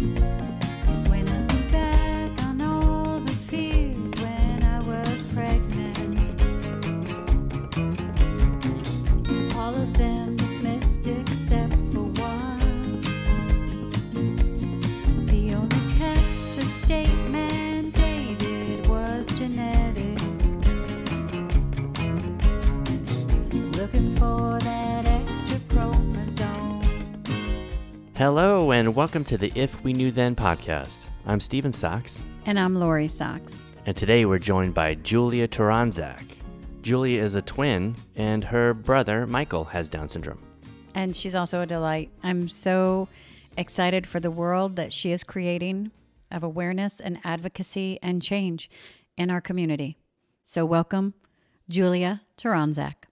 When Hello, and welcome to the If We Knew Then podcast. I'm Steven Sachs, And I'm Lori Sachs. and today we're joined by Julia Taranzak. Julia is a twin, and her brother, Michael, has Down syndrome. And she's also a delight. I'm so excited for the world that she is creating of awareness and advocacy and change in our community. So, welcome, Julia Taranzak.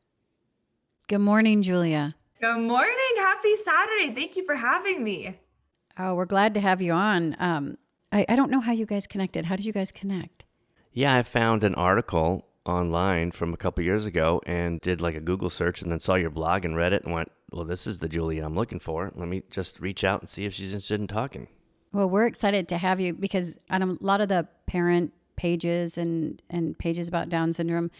Good morning, Julia. Good morning. Happy Saturday. Thank you for having me. Oh, we're glad to have you on. Um, I, I don't know how you guys connected. How did you guys connect? Yeah, I found an article online from a couple years ago and did like a Google search and then saw your blog and read it and went, well, this is the Julia I'm looking for. Let me just reach out and see if she's interested in talking. Well, we're excited to have you because on a lot of the parent pages and, and pages about Down syndrome,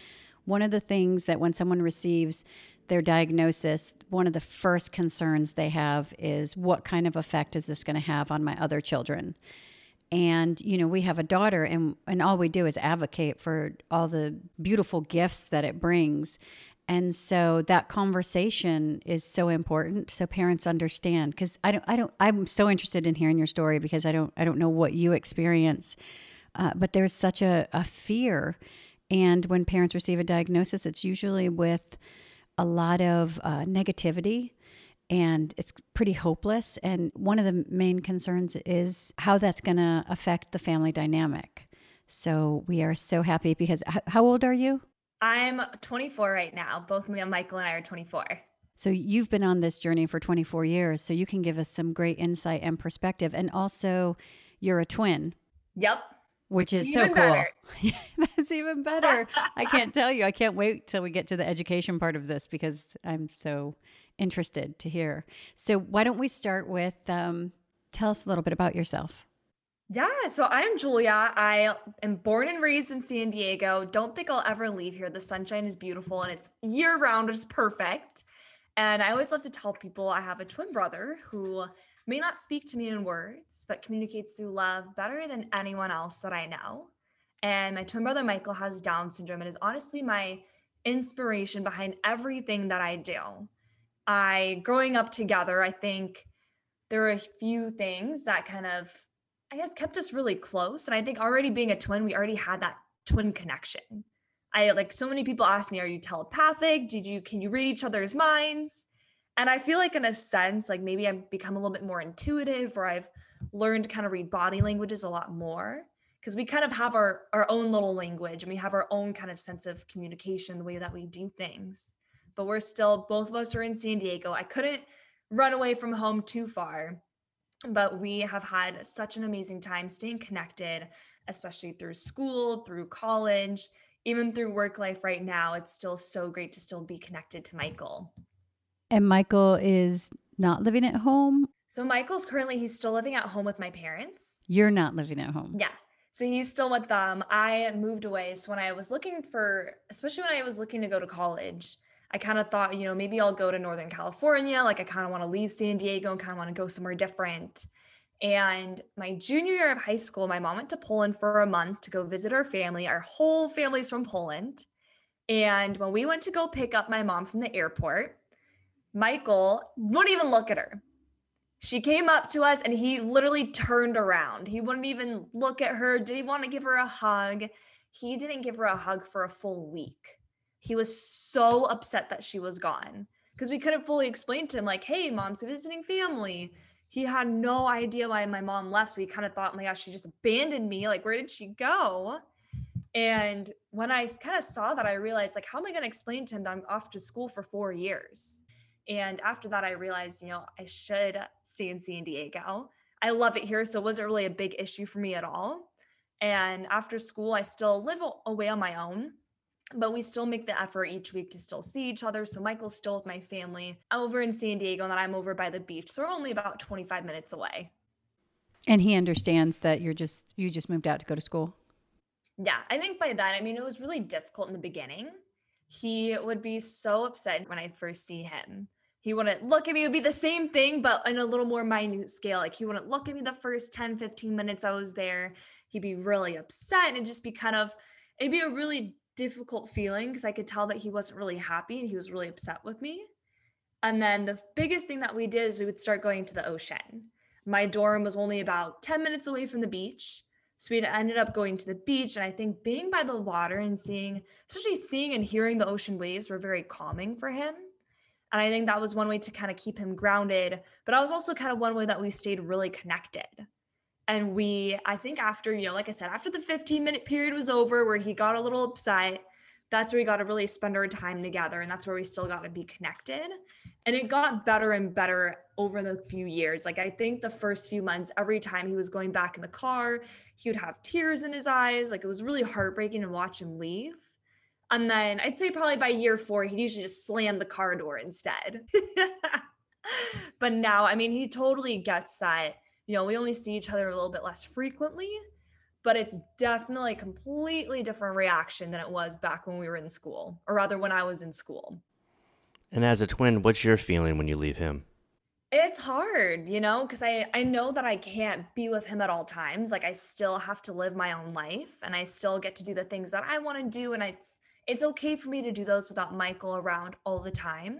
one of the things that when someone receives their diagnosis, one of the first concerns they have is what kind of effect is this going to have on my other children? And you know, we have a daughter and and all we do is advocate for all the beautiful gifts that it brings. And so that conversation is so important so parents understand cuz I don't I don't I'm so interested in hearing your story because I don't I don't know what you experience. Uh, but there's such a, a fear and when parents receive a diagnosis it's usually with a lot of uh, negativity and it's pretty hopeless. And one of the main concerns is how that's going to affect the family dynamic. So we are so happy because h- how old are you? I'm 24 right now. Both me and Michael and I are 24. So you've been on this journey for 24 years. So you can give us some great insight and perspective. And also, you're a twin, Yep. Which is Even so cool. That's even better. I can't tell you. I can't wait till we get to the education part of this because I'm so interested to hear. So why don't we start with um, tell us a little bit about yourself. Yeah. So I'm Julia. I am born and raised in San Diego. Don't think I'll ever leave here. The sunshine is beautiful and it's year round, is perfect. And I always love to tell people I have a twin brother who may not speak to me in words, but communicates through love better than anyone else that I know. And my twin brother Michael has Down syndrome and is honestly my inspiration behind everything that I do. I, growing up together, I think there are a few things that kind of, I guess, kept us really close. And I think already being a twin, we already had that twin connection. I like so many people ask me, are you telepathic? Did you, can you read each other's minds? And I feel like, in a sense, like maybe I've become a little bit more intuitive or I've learned kind of read body languages a lot more because we kind of have our, our own little language and we have our own kind of sense of communication, the way that we do things. But we're still, both of us are in San Diego. I couldn't run away from home too far, but we have had such an amazing time staying connected, especially through school, through college, even through work life right now. It's still so great to still be connected to Michael. And Michael is not living at home. So Michael's currently he's still living at home with my parents. You're not living at home. Yeah. So he's still with them. I moved away. So when I was looking for, especially when I was looking to go to college, I kind of thought, you know, maybe I'll go to Northern California. Like I kind of want to leave San Diego and kind of want to go somewhere different. And my junior year of high school, my mom went to Poland for a month to go visit our family. Our whole family's from Poland. And when we went to go pick up my mom from the airport, Michael wouldn't even look at her. She came up to us and he literally turned around. He wouldn't even look at her. Did he want to give her a hug? He didn't give her a hug for a full week. He was so upset that she was gone because we couldn't fully explain to him, like, hey, mom's visiting family. He had no idea why my mom left. So he kind of thought, oh my gosh, she just abandoned me. Like, where did she go? And when I kind of saw that, I realized, like, how am I going to explain to him that I'm off to school for four years? And after that, I realized, you know, I should stay in San Diego. I love it here. So it wasn't really a big issue for me at all. And after school, I still live away on my own, but we still make the effort each week to still see each other. So Michael's still with my family over in San Diego, and then I'm over by the beach. So we're only about 25 minutes away. And he understands that you're just you just moved out to go to school. Yeah, I think by that, I mean, it was really difficult in the beginning. He would be so upset when I first see him. He wouldn't look at me. It would be the same thing, but in a little more minute scale. Like he wouldn't look at me the first 10, 15 minutes I was there. He'd be really upset and it'd just be kind of, it'd be a really difficult feeling because I could tell that he wasn't really happy and he was really upset with me. And then the biggest thing that we did is we would start going to the ocean. My dorm was only about 10 minutes away from the beach. So we ended up going to the beach. And I think being by the water and seeing, especially seeing and hearing the ocean waves were very calming for him. And I think that was one way to kind of keep him grounded. But I was also kind of one way that we stayed really connected. And we, I think after, you know, like I said, after the 15 minute period was over where he got a little upset, that's where we got to really spend our time together. And that's where we still got to be connected. And it got better and better over the few years. Like I think the first few months, every time he was going back in the car, he would have tears in his eyes. Like it was really heartbreaking to watch him leave. And then I'd say probably by year four, he'd usually just slam the car door instead. but now, I mean, he totally gets that, you know, we only see each other a little bit less frequently, but it's definitely a completely different reaction than it was back when we were in school, or rather when I was in school. And as a twin, what's your feeling when you leave him? It's hard, you know, because I I know that I can't be with him at all times. Like I still have to live my own life, and I still get to do the things that I want to do, and it's it's okay for me to do those without Michael around all the time.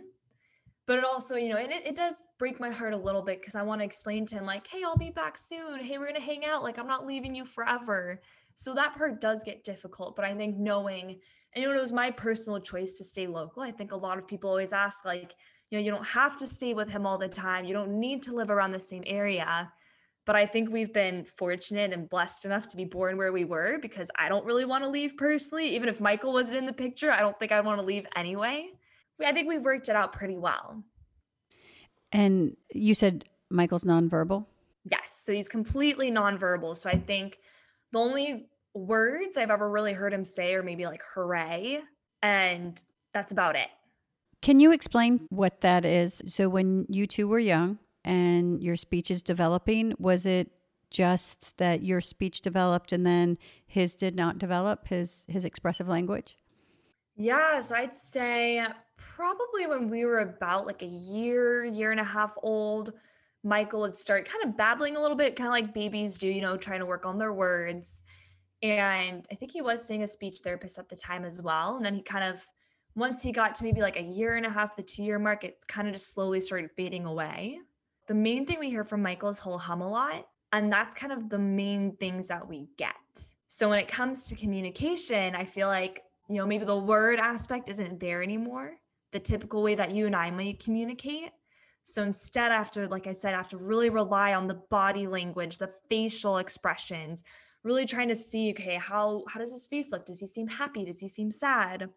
But it also, you know, and it, it does break my heart a little bit because I want to explain to him, like, hey, I'll be back soon. Hey, we're going to hang out. Like, I'm not leaving you forever. So that part does get difficult. But I think knowing, and you know, it was my personal choice to stay local. I think a lot of people always ask, like, you know, you don't have to stay with him all the time. You don't need to live around the same area. But I think we've been fortunate and blessed enough to be born where we were because I don't really want to leave personally. Even if Michael wasn't in the picture, I don't think I'd want to leave anyway. I think we've worked it out pretty well. And you said Michael's nonverbal? Yes. So he's completely nonverbal. So I think the only words I've ever really heard him say are maybe like hooray. And that's about it. Can you explain what that is? So when you two were young, and your speech is developing, was it just that your speech developed and then his did not develop his his expressive language? Yeah, so I'd say probably when we were about like a year, year and a half old, Michael would start kind of babbling a little bit, kind of like babies do, you know, trying to work on their words. And I think he was seeing a speech therapist at the time as well. And then he kind of, once he got to maybe like a year and a half, the two year mark, it kind of just slowly started fading away the main thing we hear from Michael is he'll hum a lot. And that's kind of the main things that we get. So when it comes to communication, I feel like, you know, maybe the word aspect isn't there anymore, the typical way that you and I might communicate. So instead, after, like I said, I have to really rely on the body language, the facial expressions, really trying to see, okay, how how does his face look? Does he seem happy? Does he seem sad?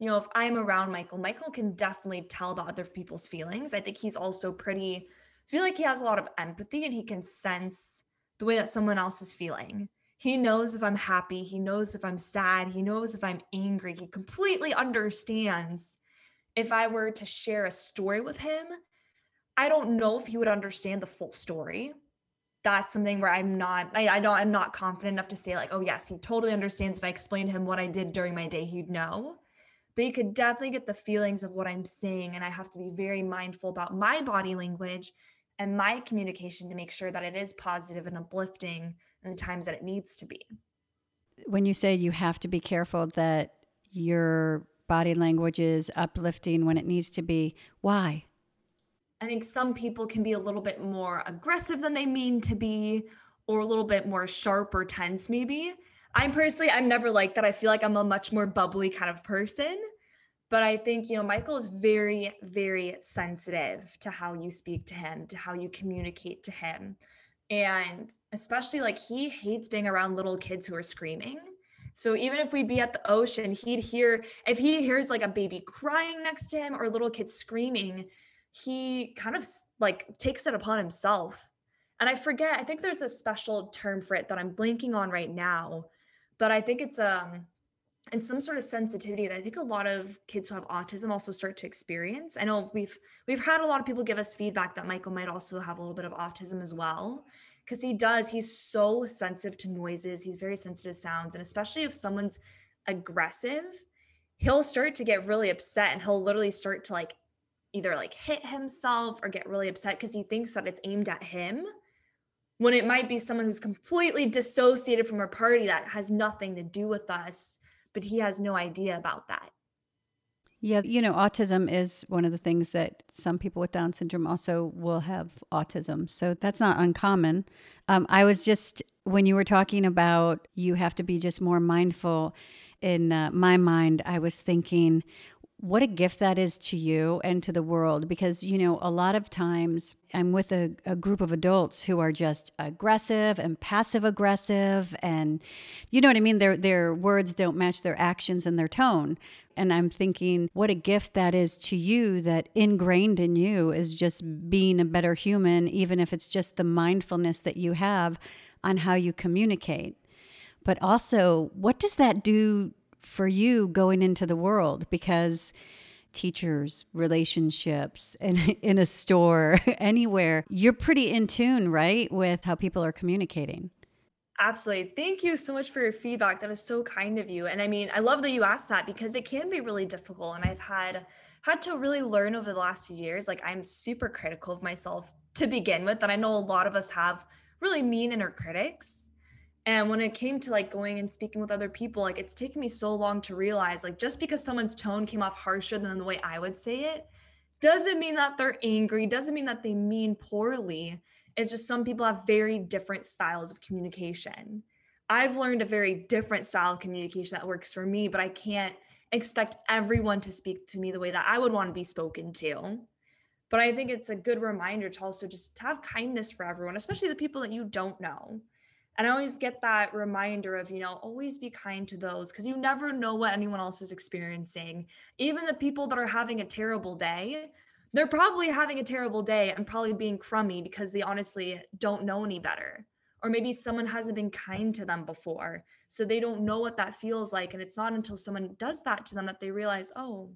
You know, if I'm around Michael, Michael can definitely tell about other people's feelings. I think he's also pretty feel like he has a lot of empathy and he can sense the way that someone else is feeling. He knows if I'm happy, he knows if I'm sad, he knows if I'm angry. He completely understands if I were to share a story with him. I don't know if he would understand the full story. That's something where I'm not, I, I don't, I'm not confident enough to say, like, oh, yes, he totally understands. If I explain to him what I did during my day, he'd know. But he could definitely get the feelings of what I'm saying. And I have to be very mindful about my body language and my communication to make sure that it is positive and uplifting in the times that it needs to be. When you say you have to be careful that your body language is uplifting when it needs to be, why? I think some people can be a little bit more aggressive than they mean to be, or a little bit more sharp or tense, maybe. I'm personally, I'm never like that. I feel like I'm a much more bubbly kind of person. But I think, you know, Michael is very, very sensitive to how you speak to him, to how you communicate to him. And especially like he hates being around little kids who are screaming. So even if we'd be at the ocean, he'd hear, if he hears like a baby crying next to him or little kids screaming, he kind of like takes it upon himself. And I forget, I think there's a special term for it that I'm blanking on right now, but I think it's um and some sort of sensitivity that I think a lot of kids who have autism also start to experience. I know we've we've had a lot of people give us feedback that Michael might also have a little bit of autism as well because he does. He's so sensitive to noises. He's very sensitive to sounds. And especially if someone's aggressive, he'll start to get really upset and he'll literally start to like either like hit himself or get really upset because he thinks that it's aimed at him when it might be someone who's completely dissociated from our party that has nothing to do with us, but he has no idea about that. Yeah, you know, autism is one of the things that some people with Down syndrome also will have autism. So that's not uncommon. Um, I was just, when you were talking about you have to be just more mindful, in uh, my mind, I was thinking, what a gift that is to you and to the world because you know a lot of times i'm with a, a, group of adults who are just aggressive and passive aggressive and you know what i mean? Their their words don't match their actions and their tone. And i'm thinking what a gift that is to you that ingrained in you is just being a better human even if it's just the mindfulness that you have on how you communicate. But also what does that do for you going into the world? Because teachers, relationships, and in a store, anywhere, you're pretty in tune, right, with how people are communicating. Absolutely. Thank you so much for your feedback. That is so kind of you. And I mean, I love that you asked that because it can be really difficult. And I've had had to really learn over the last few years. Like I'm super critical of myself to begin with. And I know a lot of us have really mean inner critics. And when it came to like going and speaking with other people, like it's taken me so long to realize like just because someone's tone came off harsher than the way I would say it, doesn't mean that they're angry, doesn't mean that they mean poorly. It's just some people have very different styles of communication. I've learned a very different style of communication that works for me, but I can't expect everyone to speak to me the way that I would want to be spoken to. But I think it's a good reminder to also just have kindness for everyone, especially the people that you don't know and I always get that reminder of, you know, always be kind to those because you never know what anyone else is experiencing. Even the people that are having a terrible day, they're probably having a terrible day and probably being crummy because they honestly don't know any better. Or maybe someone hasn't been kind to them before. So they don't know what that feels like. And it's not until someone does that to them that they realize, oh,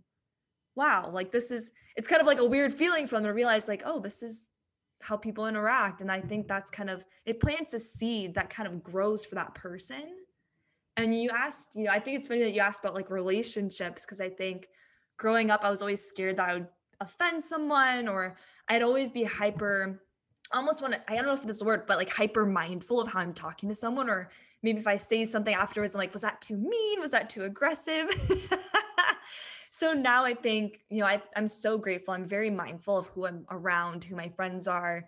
wow, like this is, it's kind of like a weird feeling for them to realize, like, oh, this is how people interact and i think that's kind of it plants a seed that kind of grows for that person. And you asked you know i think it's funny that you asked about like relationships because i think growing up i was always scared that i would offend someone or i'd always be hyper almost want to i don't know if this is a word but like hyper mindful of how i'm talking to someone or maybe if i say something afterwards i'm like was that too mean? Was that too aggressive so now I think, you know, I, I'm so grateful. I'm very mindful of who I'm around, who my friends are.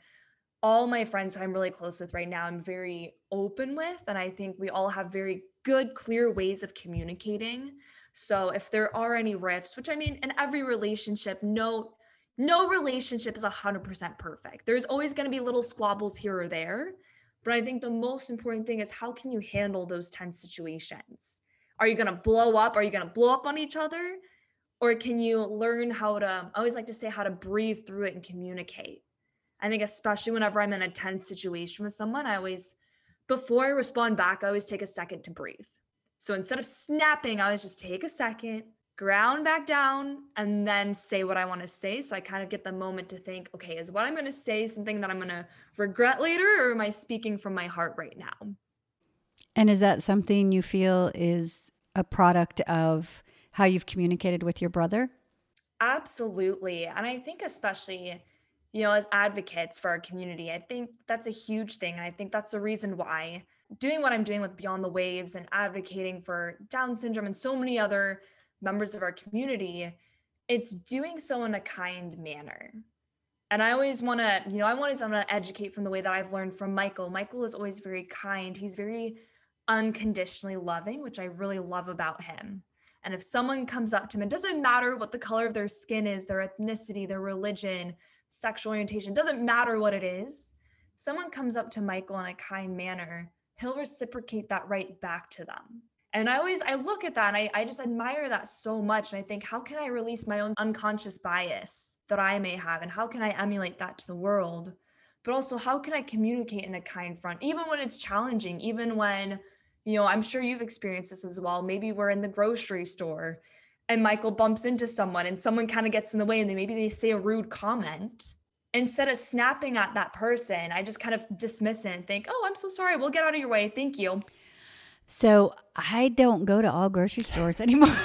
All my friends who I'm really close with right now, I'm very open with. And I think we all have very good, clear ways of communicating. So if there are any rifts, which I mean, in every relationship, no, no relationship is 100% perfect. There's always going to be little squabbles here or there. But I think the most important thing is how can you handle those tense situations? Are you going to blow up? Are you going to blow up on each other? Or can you learn how to i always like to say how to breathe through it and communicate. I think especially whenever i'm in a tense situation with someone i always before i respond back i always take a second to breathe. So instead of snapping i always just take a second ground back down and then say what i want to say. So i kind of get the moment to think okay is what i'm going to say something that i'm going to regret later or am i speaking from my heart right now? And is that something you feel is a product of how you've communicated with your brother? Absolutely. And I think, especially, you know, as advocates for our community, I think that's a huge thing. And I think that's the reason why doing what I'm doing with Beyond the Waves and advocating for Down syndrome and so many other members of our community, it's doing so in a kind manner. And I always want to, you know, I want to educate from the way that I've learned from Michael. Michael is always very kind. He's very unconditionally loving, which I really love about him. And if someone comes up to him, it doesn't matter what the color of their skin is, their ethnicity, their religion, sexual orientation, doesn't matter what it is. Someone comes up to Michael in a kind manner, he'll reciprocate that right back to them. And I always I look at that and I, I just admire that so much. And I think, how can I release my own unconscious bias that I may have? And how can I emulate that to the world? But also, how can I communicate in a kind front, even when it's challenging, even when you know, I'm sure you've experienced this as well. Maybe we're in the grocery store and Michael bumps into someone and someone kind of gets in the way and they maybe they say a rude comment. instead of snapping at that person, I just kind of dismiss it and think, oh, I'm so sorry. We'll get out of your way. Thank you. So I don't go to all grocery stores anymore.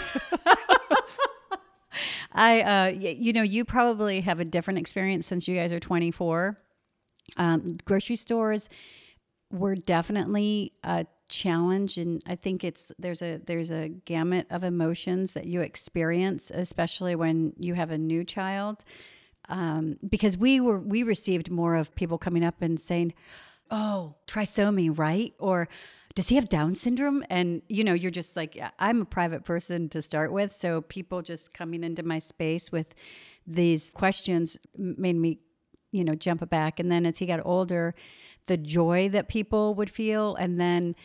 I, uh, you know, you probably have a different experience since you guys are 24. Um, grocery stores were definitely a challenge, and I think it's there's a there's a gamut of emotions that you experience, especially when you have a new child. Um, because we were we received more of people coming up and saying, "Oh, trisomy, right?" or does he have Down syndrome? And you know, you're just like, I'm a private person to start with, so people just coming into my space with these questions made me, you know, jump back. And then as he got older, the joy that people would feel, and then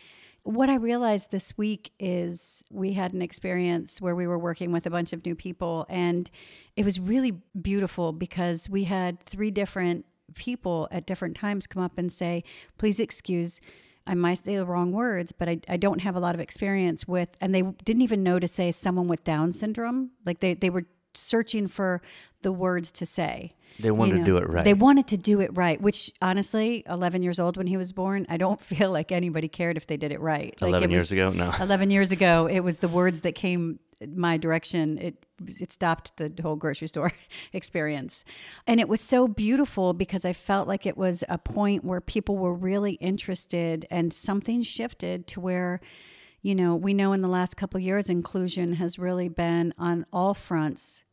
what I realized this week is we had an experience where we were working with a bunch of new people, and it was really beautiful because we had three different people at different times come up and say, Please excuse. I might say the wrong words, but I, I don't have a lot of experience with, and they didn't even know to say someone with Down syndrome. Like they, they were searching for the words to say. They wanted you to do it right. They wanted to do it right, which honestly, 11 years old when he was born, I don't feel like anybody cared if they did it right. Like, 11 it years was- ago? No. 11 years ago, it was the words that came my direction. It it stopped the whole grocery store experience. And it was so beautiful because I felt like it was a point where people were really interested and something shifted to where you know, we know in the last couple years inclusion has really been on all fronts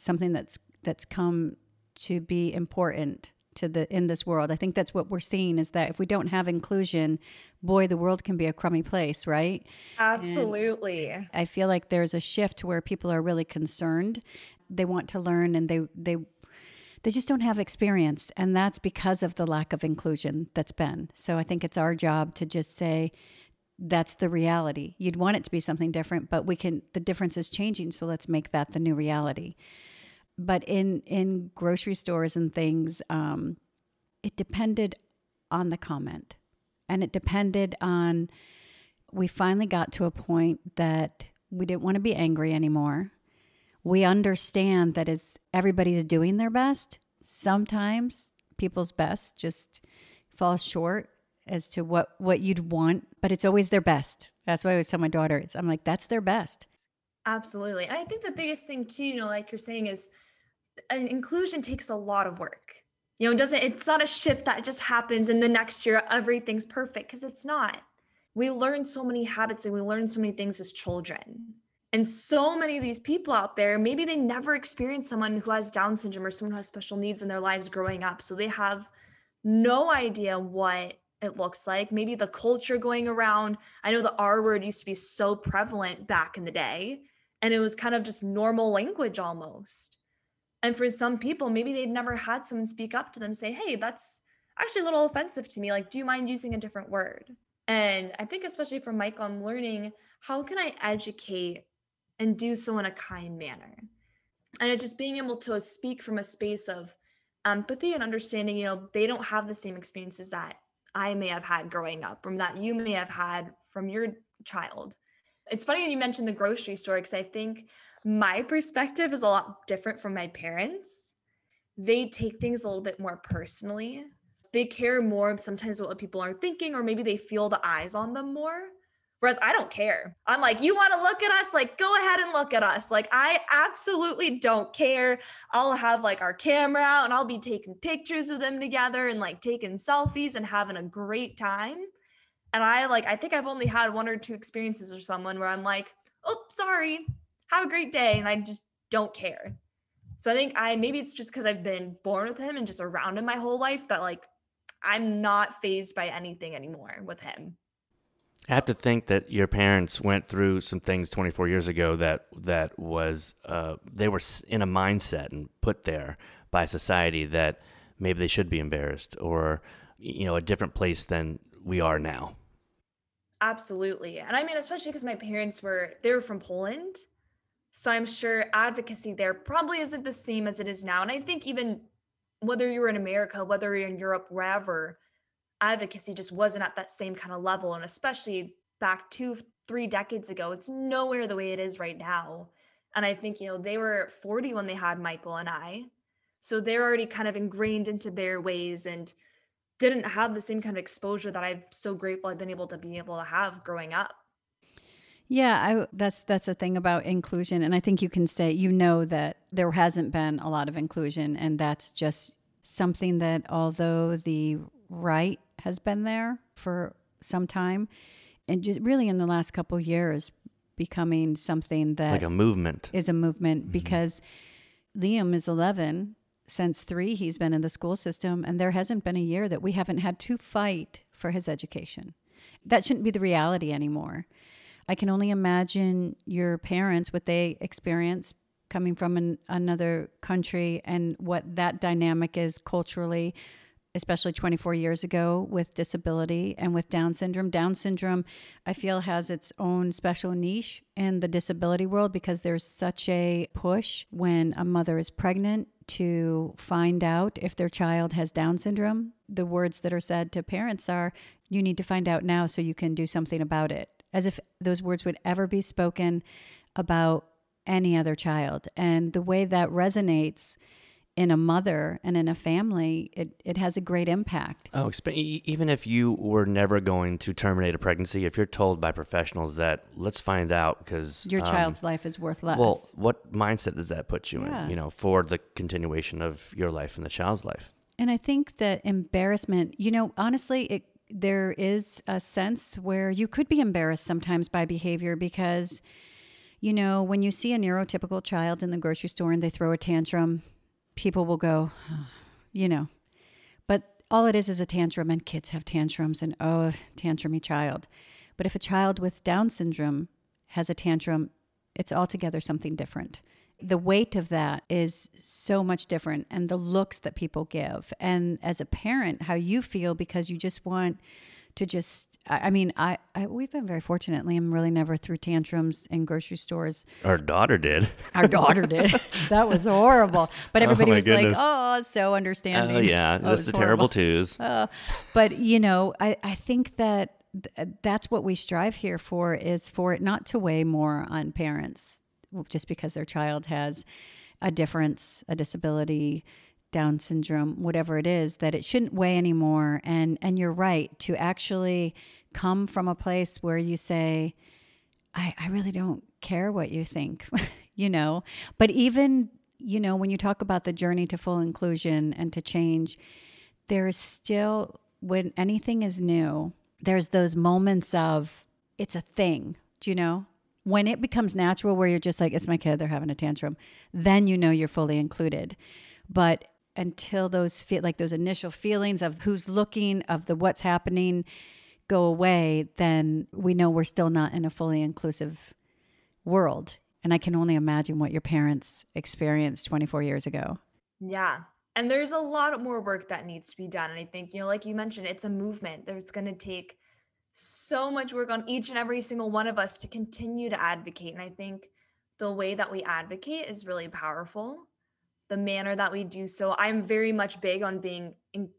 something that's that's come to be important to the in this world. I think that's what we're seeing is that if we don't have inclusion, boy, the world can be a crummy place, right? Absolutely. I feel like there's a shift where people are really concerned. They want to learn and they they they just don't have experience and that's because of the lack of inclusion that's been. So I think it's our job to just say that's the reality. You'd want it to be something different, but we can the difference is changing, so let's make that the new reality. But in in grocery stores and things, um, it depended on the comment, and it depended on. We finally got to a point that we didn't want to be angry anymore. We understand that as everybody's doing their best, sometimes people's best just falls short as to what what you'd want, but it's always their best. That's why I always tell my daughter, I'm like, that's their best. Absolutely. I think the biggest thing too, you know, like you're saying is uh, inclusion takes a lot of work. You know, it doesn't it's not a shift that just happens and the next year everything's perfect because it's not. We learn so many habits and we learn so many things as children. And so many of these people out there, maybe they never experienced someone who has Down syndrome or someone who has special needs in their lives growing up. So they have no idea what it looks like. Maybe the culture going around. I know the R word used to be so prevalent back in the day, and it was kind of just normal language almost. And for some people, maybe they'd never had someone speak up to them, say, hey, that's actually a little offensive to me. Like, do you mind using a different word? And I think, especially for Michael, I'm learning how can I educate and do so in a kind manner? And it's just being able to speak from a space of empathy and understanding, you know, they don't have the same experiences that I may have had growing up, from that you may have had from your child. It's funny you mentioned the grocery store because I think my perspective is a lot different from my parents. They take things a little bit more personally. They care more sometimes what people are thinking, or maybe they feel the eyes on them more. Whereas I don't care. I'm like, you want to look at us? Like, go ahead and look at us. Like, I absolutely don't care. I'll have like our camera out and I'll be taking pictures of them together and like taking selfies and having a great time. And I like, I think I've only had one or two experiences with someone where I'm like, oh, sorry, have a great day. And I just don't care. So I think I maybe it's just because I've been born with him and just around him my whole life that like I'm not fazed by anything anymore with him. I have to think that your parents went through some things 24 years ago that that was uh, they were in a mindset and put there by society that maybe they should be embarrassed or you know a different place than we are now. Absolutely. And I mean, especially because my parents were, they were from Poland. So I'm sure advocacy there probably isn't the same as it is now. And I think even whether you're in America, whether you're in Europe, wherever, advocacy just wasn't at that same kind of level. And especially back two, three decades ago, it's nowhere the way it is right now. And I think, you know, they were 40 when they had Michael and I. So they're already kind of ingrained into their ways and didn't have the same kind of exposure that I'm so grateful I've been able to be able to have growing up. Yeah, I, that's that's the thing about inclusion, and I think you can say you know that there hasn't been a lot of inclusion, and that's just something that although the right has been there for some time, and just really in the last couple years, becoming something that like a movement. is a movement mm-hmm. because Liam is 11. Since three, he's been in the school system, and there hasn't been a year that we haven't had to fight for his education. That shouldn't be the reality anymore. I can only imagine your parents, what they experience coming from an, another country, and what that dynamic is culturally, especially 24 years ago with disability and with Down syndrome. Down syndrome, I feel, has its own special niche in the disability world because there's such a push when a mother is pregnant to find out if their child has Down syndrome. The words that are said to parents are, you need to find out now so you can do something about it, as if those words would ever be spoken about any other child. And the way that resonates in a mother and in a family, it, it has a great impact. Oh, even if you were never going to terminate a pregnancy, if you're told by professionals that let's find out because Your um, child's life is worth less. Well, what mindset does that put you Yeah. in? You know, for the continuation of your life and the child's life. And I think that embarrassment, you know, honestly, it there is a sense where you could be embarrassed sometimes by behavior because you know, when you see a neurotypical child in the grocery store and they throw a tantrum, people will go, you know. But all it is is a tantrum and kids have tantrums and oh, tantrumy child. But if a child with Down syndrome has a tantrum, it's altogether something different. The weight of that is so much different, and the looks that people give. And as a parent, how you feel because you just want to just, I I mean, I, I we've been very fortunate. Liam really never threw tantrums in grocery stores. Our daughter did. Our daughter did. that was horrible. But Oh, everybody my was goodness. like, oh, so understanding. Oh yeah, Oh, that's the terrible twos. Uh, but you know, I, I think that th- that's what we strive here for is for it not to weigh more on parents just because their child has a difference, a disability, Down syndrome, whatever it is, that it shouldn't weigh anymore. And and you're right to actually come from a place where you say, I, I really don't care what you think, you know. But even, you know, when you talk about the journey to full inclusion and to change, there is still, when anything is new, there's those moments of it's a thing, do you know? When it becomes natural, where you're just like, it's my kid, they're having a tantrum, then you know you're fully included. But until those feel like those initial feelings of who's looking, of the what's happening, go away, then we know we're still not in a fully inclusive world. And I can only imagine what your parents experienced 24 years ago. Yeah. And there's a lot more work that needs to be done. And I think, you know, like you mentioned, it's a movement. There's going to take so much work on each and every single one of us to continue to advocate. And I think the way that we advocate is really powerful. The manner that we do so, I'm very much big on being in,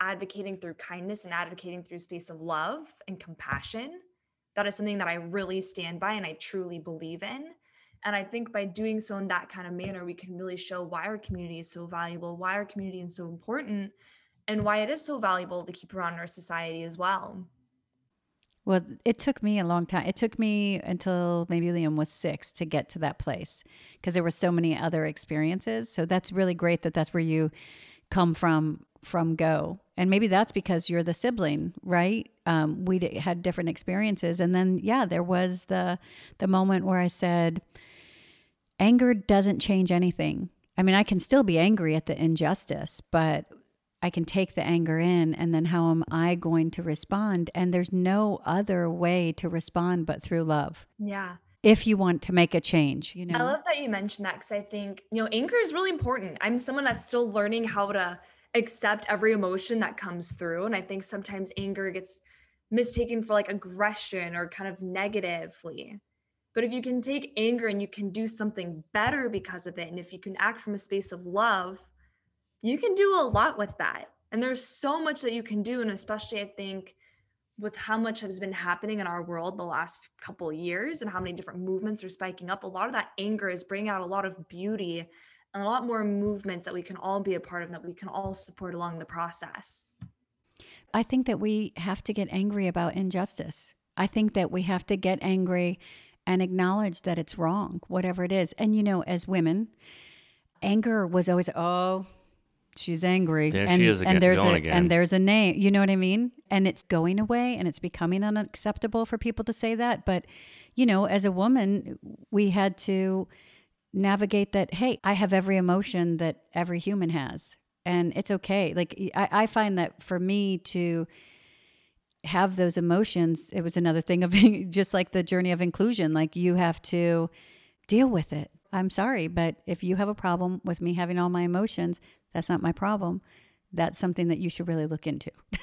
advocating through kindness and advocating through space of love and compassion. That is something that I really stand by and I truly believe in. And I think by doing so in that kind of manner, we can really show why our community is so valuable, why our community is so important, and why it is so valuable to keep around our society as well. Well, it took me a long time. It took me until maybe Liam was six to get to that place because there were so many other experiences. So that's really great that that's where you come from from go. And maybe that's because you're the sibling, right? Um, we had different experiences, and then yeah, there was the the moment where I said, anger doesn't change anything. I mean, I can still be angry at the injustice, but I can take the anger in and then how am I going to respond? And there's no other way to respond but through love. Yeah. If you want to make a change, you know. I love that you mentioned that because I think, you know, anger is really important. I'm someone that's still learning how to accept every emotion that comes through. And I think sometimes anger gets mistaken for like aggression or kind of negatively. But if you can take anger and you can do something better because of it, and if you can act from a space of love, you can do a lot with that. And there's so much that you can do. And especially, I think, with how much has been happening in our world the last couple years and how many different movements are spiking up, a lot of that anger is bringing out a lot of beauty and a lot more movements that we can all be a part of that we can all support along the process. I think that we have to get angry about injustice. I think that we have to get angry and acknowledge that it's wrong, whatever it is. And you know, as women, anger was always, oh, she's angry. There she and, is again- and there's a again. and there's a name. You know what I mean? And it's going away and it's becoming unacceptable for people to say that. But, you know, as a woman, we had to navigate that, hey, I have every emotion that every human has. And it's okay. Like I, I find that for me to have those emotions, it was another thing of being just like the journey of inclusion. Like you have to deal with it. I'm sorry, but if you have a problem with me having all my emotions, that's not my problem. That's something that you should really look into.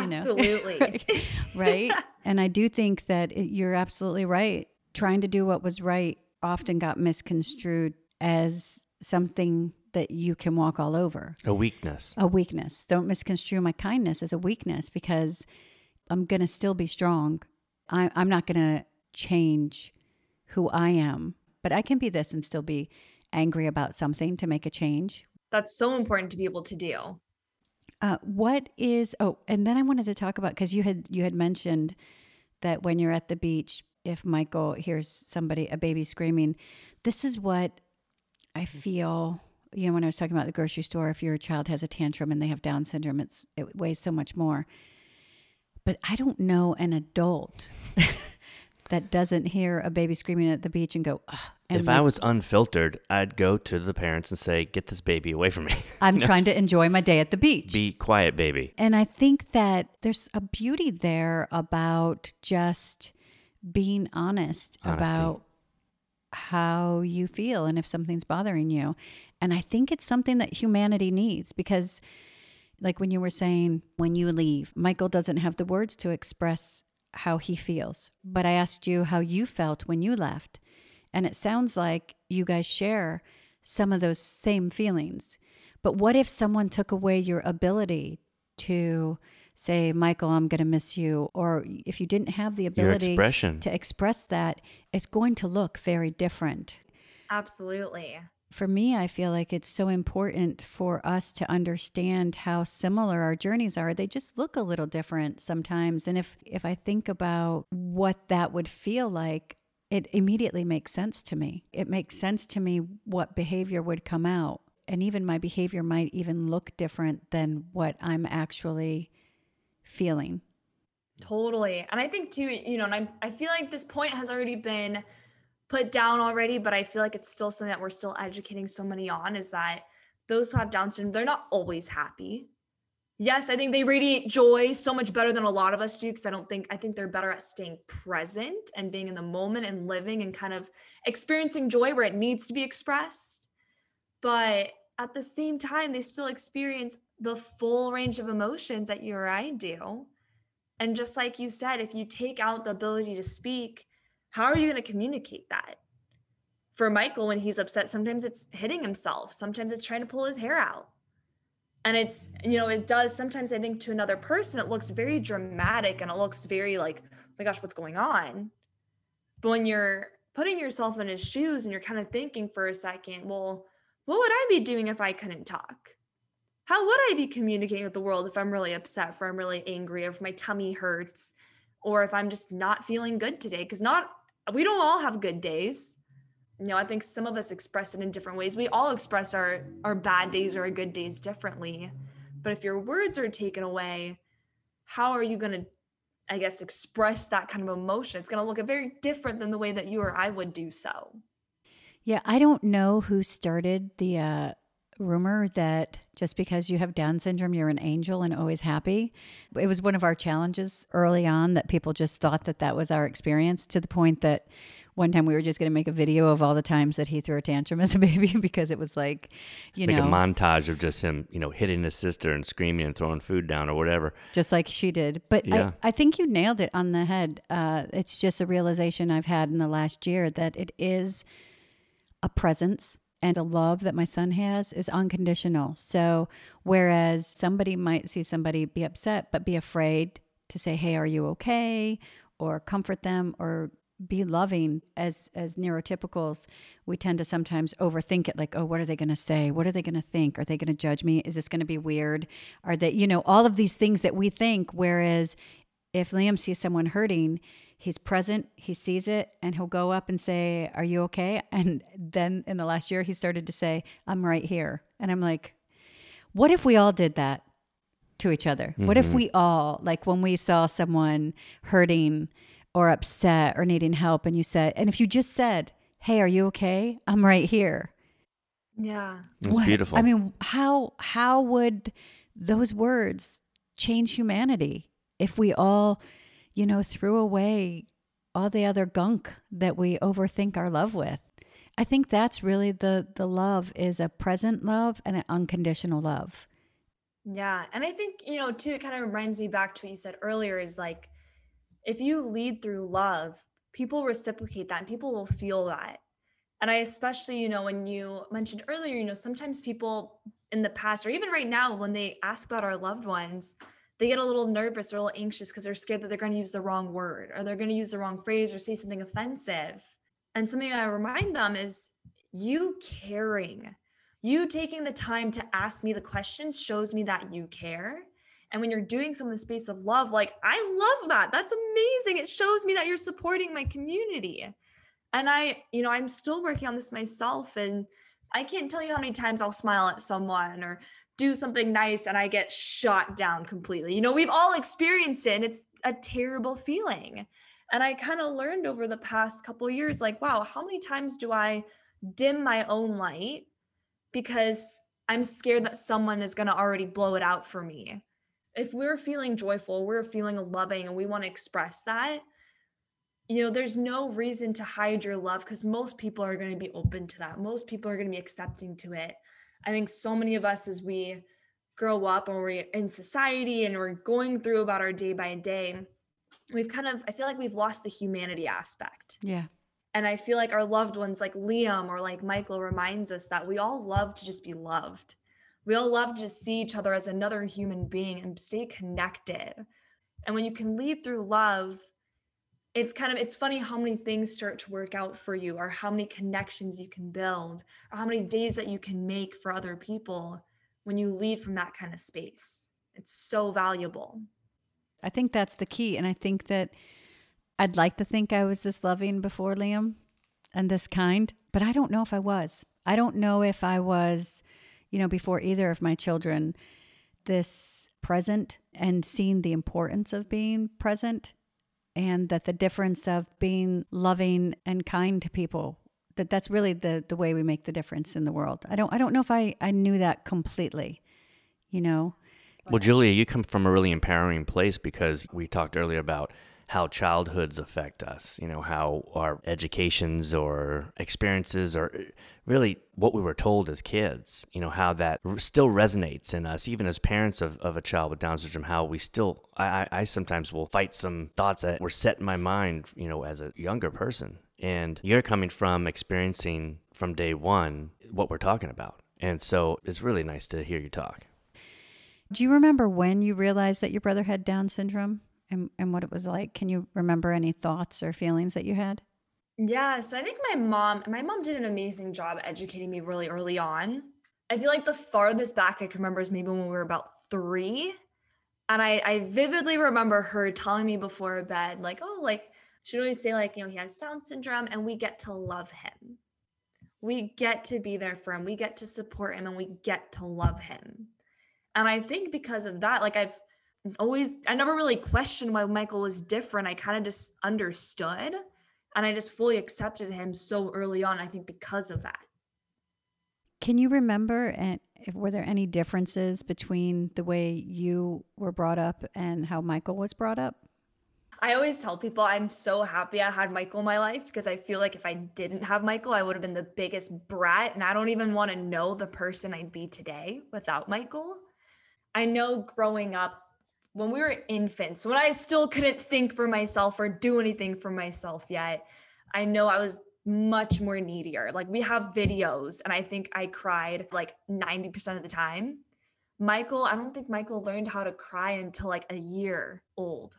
You know? Absolutely. right? right? And I do think that it, you're absolutely right. Trying to do what was right often got misconstrued as something that you can walk all over A weakness. a weakness. Don't misconstrue my kindness as a weakness because I'm going to still be strong. I, I'm not going to change who I am, but I can be this and still be angry about something to make a change. That's so important to be able to do. Uh, what is oh, and then I wanted to talk about because you had you had mentioned that when you're at the beach, if Michael hears somebody a baby screaming, this is what I feel. You know, when I was talking about the grocery store, if your child has a tantrum and they have Down syndrome, it's it weighs so much more. But I don't know an adult that doesn't hear a baby screaming at the beach and go. Ugh, and if I was unfiltered, I'd go to the parents and say, "Get this baby away from me." I'm trying to enjoy my day at the beach. be quiet, baby. And I think that there's a beauty there about just being honest Honesty. about how you feel and if something's bothering you. And I think it's something that humanity needs because, like when you were saying, when you leave, Michael doesn't have the words to express how he feels. But I asked you how you felt when you left. And it sounds like you guys share some of those same feelings. But what if someone took away your ability to say, Michael, I'm going to miss you? Or if you didn't have the ability expression. to express that, it's going to look very different. Absolutely. For me, I feel like it's so important for us to understand how similar our journeys are. They just look a little different sometimes. And if if I think about what that would feel like, it immediately makes sense to me. It makes sense to me what behavior would come out. And even my behavior might even look different than what I'm actually feeling. Totally. And I think too, you know, and I I feel like this point has already been put down already, but I feel like it's still something that we're still educating so many on is that those who have Down syndrome, they're not always happy. Yes, I think they radiate joy so much better than a lot of us do because I don't think I think they're better at staying present and being in the moment and living and kind of experiencing joy where it needs to be expressed. But at the same time, they still experience the full range of emotions that you or I do. And just like you said, if you take out the ability to speak, how are you going to communicate that? For Michael, when he's upset, sometimes it's hitting himself, sometimes it's trying to pull his hair out. And it's, you know, it does sometimes, I think, to another person, it looks very dramatic and it looks very like, oh my gosh, what's going on? But when you're putting yourself in his shoes and you're kind of thinking for a second, well, what would I be doing if I couldn't talk? How would I be communicating with the world if I'm really upset, if I'm really angry, or if my tummy hurts, or if I'm just not feeling good today? Because not, we don't all have good days. You know, I think some of us express it in different ways. We all express our our bad days or our good days differently. But if your words are taken away, how are you going to, I guess, express that kind of emotion? It's going to look very different than the way that you or I would do so. Yeah, I don't know who started the uh, rumor that just because you have Down syndrome, you're an angel and always happy. It was one of our challenges early on that people just thought that that was our experience to the point that one time we were just going to make a video of all the times that he threw a tantrum as a baby because it was like, you know, Like know, a montage of just him, you know, hitting his sister and screaming and throwing food down or whatever. just like she did. But Yeah. I, I think you nailed it on the head. Uh, it's just a realization I've had in the last year that it is a presence and a love that my son has is unconditional. So, whereas somebody might see somebody be upset, but be afraid to say, Hey, are you okay? or comfort them or be loving as as neurotypicals we tend to sometimes overthink it like oh what are they going to say what are they going to think are they going to judge me is this going to be weird are they you know all of these things that we think whereas if liam sees someone hurting he's present he sees it and he'll go up and say are you okay? And then in the last year he started to say i'm right here. And i'm like what if we all did that to each other? What if mm-hmm. we all like when we saw someone hurting or upset or needing help and you said and if you just said hey are you okay? I'm right here. Yeah. It's what- beautiful. i mean how how would those words change humanity if we all you know threw away all the other gunk that we overthink our love with i think that's really the the love is a present love and an unconditional love Yeah. And I think, you know, too, it kind of reminds me back to what you said earlier is like, if you lead through love, people reciprocate that and people will feel that. And I especially, you know, when you mentioned earlier, you know, sometimes people in the past or even right now, when they ask about our loved ones, they get a little nervous or a little anxious because they're scared that they're going to use the wrong word or they're going to use the wrong phrase or say something offensive. And something I remind them is you caring you taking the time to ask me the questions shows me that you care. And when you're doing so in the space of love, like I love that. That's amazing. It shows me that you're supporting my community. And I, you know, I'm still working on this myself. And I can't tell you how many times I'll smile at someone or do something nice and I get shot down completely. You know, we've all experienced it and it's a terrible feeling. And I kind of learned over the past couple years like, wow, how many times do I dim my own light because I'm scared that someone is going to already blow it out for me. If we're feeling joyful, we're feeling loving, and we want to express that, you know, there's no reason to hide your love because most people are going to be open to that. Most people are going to be accepting to it. I think so many of us, as we grow up or we're in society and we're going through about our day by day, we've kind of, I feel like we've lost the humanity aspect. yeah And I feel like our loved ones, like Liam or like Michael, reminds us that we all love to just be loved. We all love to just see each other as another human being and stay connected. And when you can lead through love, it's kind of it's funny how many things start to work out for you or how many connections you can build or how many days that you can make for other people when you lead from that kind of space. It's so valuable. I think that's the key. And I think that I'd like to think I was this loving before Liam and this kind, but I don't know if I was. I don't know if I was, you know, before either of my children, this present and seeing the importance of being present and that the difference of being loving and kind to people that that's really the the way we make the difference in the world. I don't I don't know if I I knew that completely, you know. Well, Julia, you come from a really empowering place because we talked earlier about how childhoods affect us, you know, how our educations or experiences or really what we were told as kids, you know, how that still resonates in us, even as parents of, of a child with Down syndrome, how we still, I, I sometimes will fight some thoughts that were set in my mind, you know, as a younger person. And you're coming from experiencing from day one what we're talking about. And so it's really nice to hear you talk. Do you remember when you realized that your brother had Down syndrome and, and what it was like? Can you remember any thoughts or feelings that you had? Yeah, so I think my mom, my mom did an amazing job educating me really early on. I feel like the farthest back I can remember is maybe when we were about three. And I, I vividly remember her telling me before bed, like, oh, like, she'd always say, like, you know, he has Down syndrome and we get to love him. We get to be there for him. We get to support him and we get to love him. And I think because of that, like, I've always, I never really questioned why Michael was different. I kind of just understood and I just fully accepted him so early on. I think because of that. Can you remember and if, were there any differences between the way you were brought up and how Michael was brought up? I always tell people I'm so happy I had Michael in my life because I feel like if I didn't have Michael, I would have been the biggest brat. And I don't even want to know the person I'd be today without Michael. I know growing up, when we were infants, when I still couldn't think for myself or do anything for myself yet, I know I was much more needier. Like we have videos, and I think I cried like 90% of the time. Michael, I don't think Michael learned how to cry until like a year old.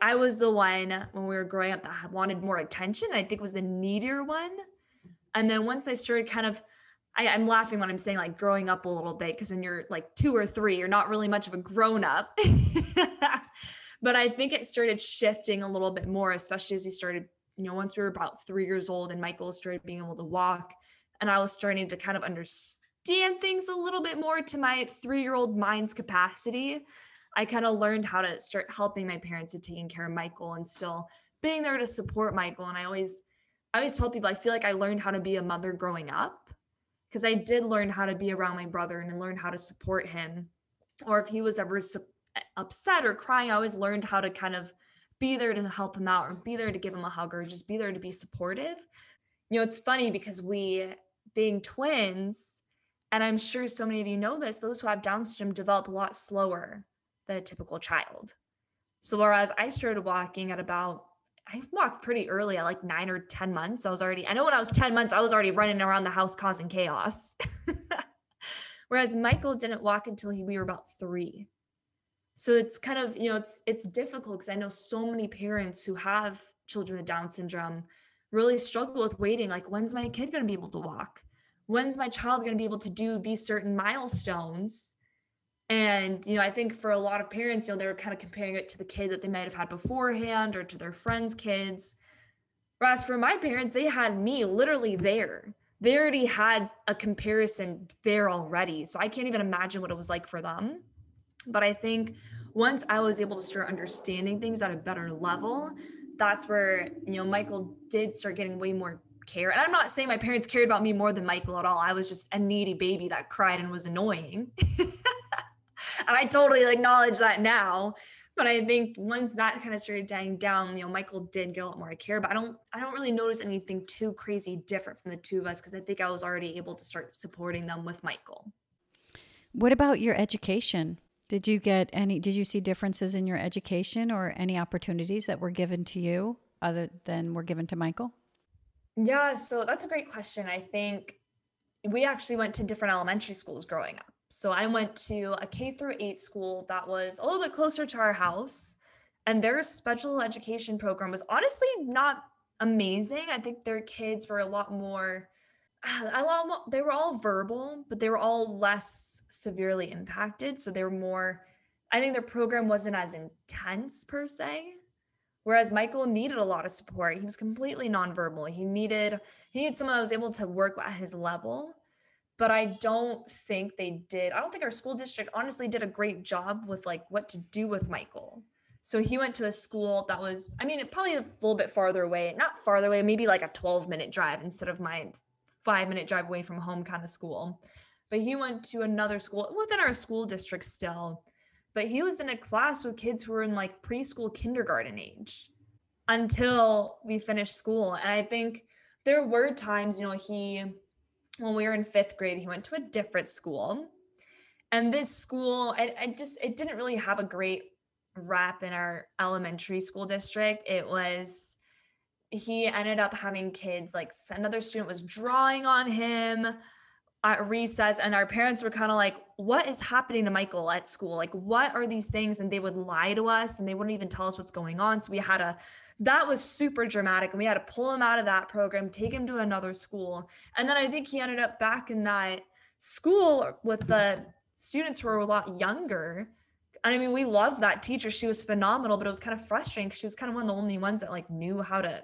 I was the one when we were growing up that wanted more attention. I think was the needier one. And then once I started kind of, I, I'm laughing when I'm saying like growing up a little bit because when you're like two or three, you're not really much of a grown up. but I think it started shifting a little bit more, especially as we started, you know, once we were about three years old and Michael started being able to walk and I was starting to kind of understand things a little bit more to my three year old mind's capacity. I kind of learned how to start helping my parents and taking care of Michael and still being there to support Michael. And I always, I always tell people I feel like I learned how to be a mother growing up because I did learn how to be around my brother and learn how to support him. Or if he was ever su- uh, upset or crying, I always learned how to kind of be there to help him out or be there to give him a hug or just be there to be supportive. You know, it's funny because we, being twins, and I'm sure so many of you know this, those who have Down syndrome develop a lot slower than a typical child. So whereas I started walking at about I walked pretty early at like nine or 10 months. I was already, I know when I was 10 months, I was already running around the house causing chaos. Whereas Michael didn't walk until he, we were about three. So it's kind of, you know, it's it's difficult because I know so many parents who have children with Down syndrome really struggle with waiting. Like, when's my kid going to be able to walk? When's my child going to be able to do these certain milestones? And, you know, I think for a lot of parents, you know, they were kind of comparing it to the kid that they might have had beforehand or to their friends' kids. Whereas for my parents, they had me literally there. They already had a comparison there already. So I can't even imagine what it was like for them. But I think once I was able to start understanding things at a better level, that's where, you know, Michael did start getting way more care. And I'm not saying my parents cared about me more than Michael at all. I was just a needy baby that cried and was annoying. and I totally acknowledge that now. But I think once that kind of started dying down, you know, Michael did get a lot more care. But I don't, I don't really notice anything too crazy different from the two of us because I think I was already able to start supporting them with Michael. What about your education? Did you get any? Did you see differences in your education or any opportunities that were given to you other than were given to Michael? Yeah, so that's a great question. I think we actually went to different elementary schools growing up. So I went to a K through 8 school that was a little bit closer to our house and their special education program was honestly not amazing. I think their kids were a lot more a lot more, they were all verbal, but they were all less severely impacted, so they were more I think their program wasn't as intense per se. Whereas Michael needed a lot of support. He was completely nonverbal. He needed he needed someone that was able to work at his level but I don't think they did. I don't think our school district honestly did a great job with like what to do with Michael. So he went to a school that was, I mean, probably a little bit farther away, not farther away, maybe like a 12 minute drive instead of my five minute drive away from home kind of school. But he went to another school within our school district still. But he was in a class with kids who were in like preschool, kindergarten age until we finished school. And I think there were times, you know, he, when we were in fifth grade, he went to a different school. And this school, I, I just, it didn't really have a great rap in our elementary school district. It was, he ended up having kids, like another student was drawing on him at recess, and our parents were kind of like, What is happening to Michael at school? Like, what are these things? And they would lie to us and they wouldn't even tell us what's going on. So we had a that was super dramatic and we had to pull him out of that program take him to another school. And then i think he ended up back in that school with the students who were a lot younger. And i mean we loved that teacher. She was phenomenal but it was kind of frustrating because she was kind of one of the only ones that like knew how to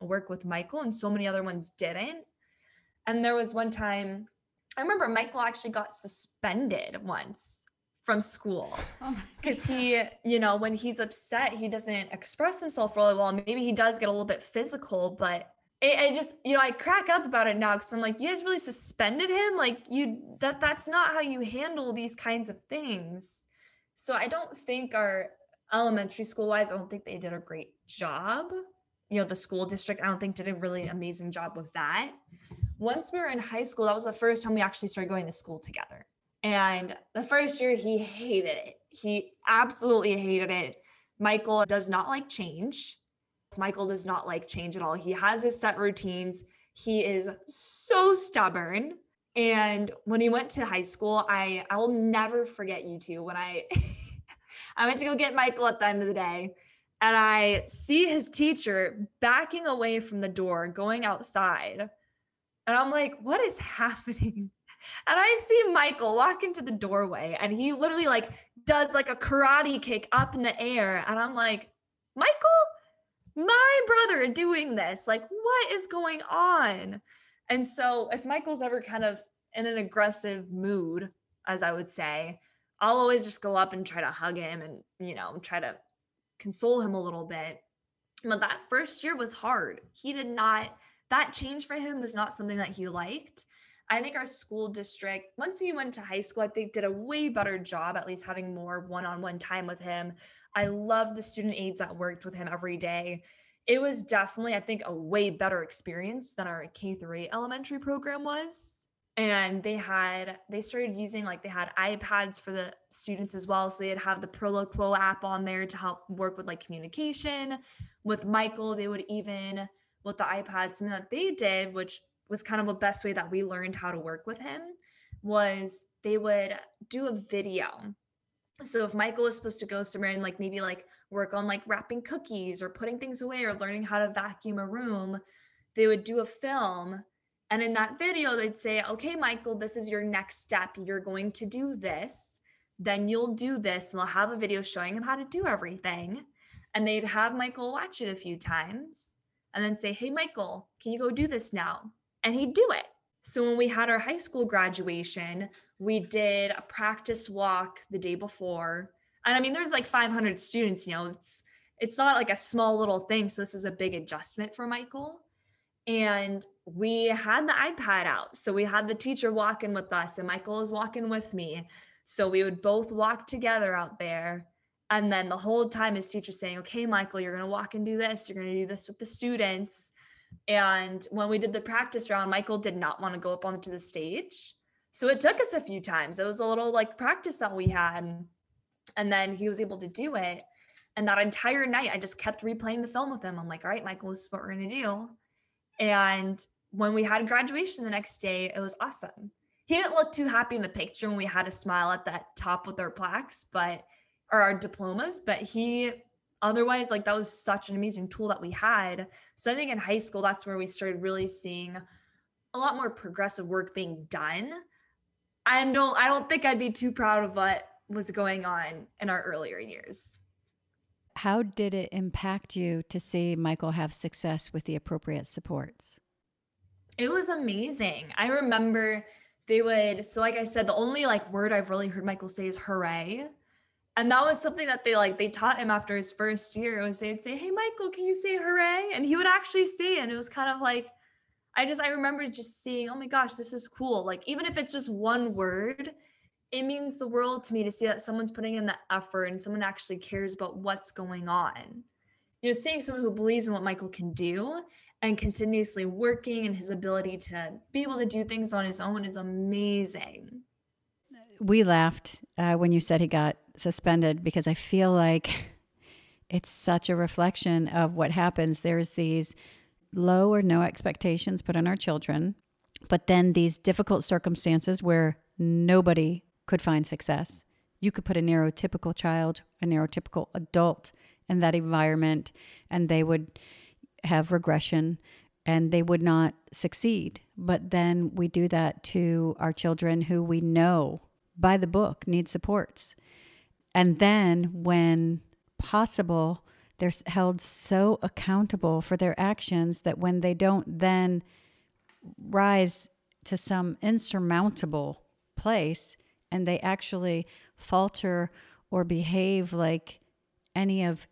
work with michael and so many other ones didn't. And there was one time i remember michael actually got suspended once from school. Because oh he you know when he's upset he doesn't express himself really well. Maybe he does get a little bit physical but it, it just you know i crack up about it now because i'm like you guys really suspended him? Like you that that's not how you handle these kinds of things. So i don't think our elementary school wise i don't think they did a great job. You know the school district i don't think did a really amazing job with that. Once we were in high school that was the first time we actually started going to school together and the first year, he hated it. He absolutely hated it. Michael does not like change. Michael does not like change at all. He has his set routines. He is so stubborn. And when he went to high school, I I will never forget you two. When I I went to go get Michael at the end of the day, and I see his teacher backing away from the door, going outside. And I'm like, what is happening? And I see Michael walk into the doorway and he literally like does like a karate kick up in the air. And I'm like, Michael, my brother doing this. Like, what is going on? And so if Michael's ever kind of in an aggressive mood, as I would say, I'll always just go up and try to hug him and, you know, try to console him a little bit. But that first year was hard. He did not, that change for him was not something that he liked. I think our school district, once he went to high school, I think did a way better job, at least having more one on one time with him. I love the student aides that worked with him every day. It was definitely, I think, a way better experience than our K 3 elementary program was and they had they started using like they had ipads for the students as well so they'd have the proloquo app on there to help work with like communication with michael they would even with the ipad something that they did which was kind of the best way that we learned how to work with him was they would do a video so if michael was supposed to go somewhere and like maybe like work on like wrapping cookies or putting things away or learning how to vacuum a room they would do a film and in that video, they'd say, okay, Michael, this is your next step. You're going to do this. Then you'll do this. And they'll have a video showing him how to do everything. And they'd have Michael watch it a few times and then say, hey, Michael, can you go do this now? And he'd do it. So when we had our high school graduation, we did a practice walk the day before. And I mean, there's like 500 students, you know, it's it's not like a small little thing. So this is a big adjustment for Michael and we had the iPad out. So we had the teacher walking with us, and Michael was walking with me. So we would both walk together out there. And then the whole time, his teacher saying, Okay, Michael, you're going to walk and do this. You're going to do this with the students. And when we did the practice round, Michael did not want to go up onto the stage. So it took us a few times. It was a little like practice that we had. And then he was able to do it. And that entire night, I just kept replaying the film with him. I'm like, All right, Michael, this is what we're going to do. And when we had graduation the next day, it was awesome. He didn't look too happy in the picture when we had a smile at that top with our plaques, but or our diplomas, but he otherwise like that was such an amazing tool that we had. So I think in high school that's where we started really seeing a lot more progressive work being done. I don't I don't think I'd be too proud of what was going on in our earlier years. How did it impact you to see Michael have success with the appropriate supports? It was amazing. I remember they would, so like I said, the only like word I've really heard Michael say is hooray. And that was something that they like, they taught him after his first year. Was they'd say, Hey, Michael, can you say hooray? And he would actually say. And it was kind of like, I just, I remember just seeing, oh my gosh, this is cool. Like, even if it's just one word, it means the world to me to see that someone's putting in the effort and someone actually cares about what's going on. You know, seeing someone who believes in what Michael can do and continuously working and his ability to be able to do things on his own is amazing. We laughed uh, when you said he got suspended because I feel like it's such a reflection of what happens. There's these low or no expectations put on our children, but then these difficult circumstances where nobody could find success. You could put a neurotypical child, a neurotypical adult in that environment, and they would have regression and they would not succeed. But then we do that to our children who we know by the book need supports. And then when possible, they're held so accountable for their actions that when they don't then rise to some insurmountable place, and they actually falter or behave like any of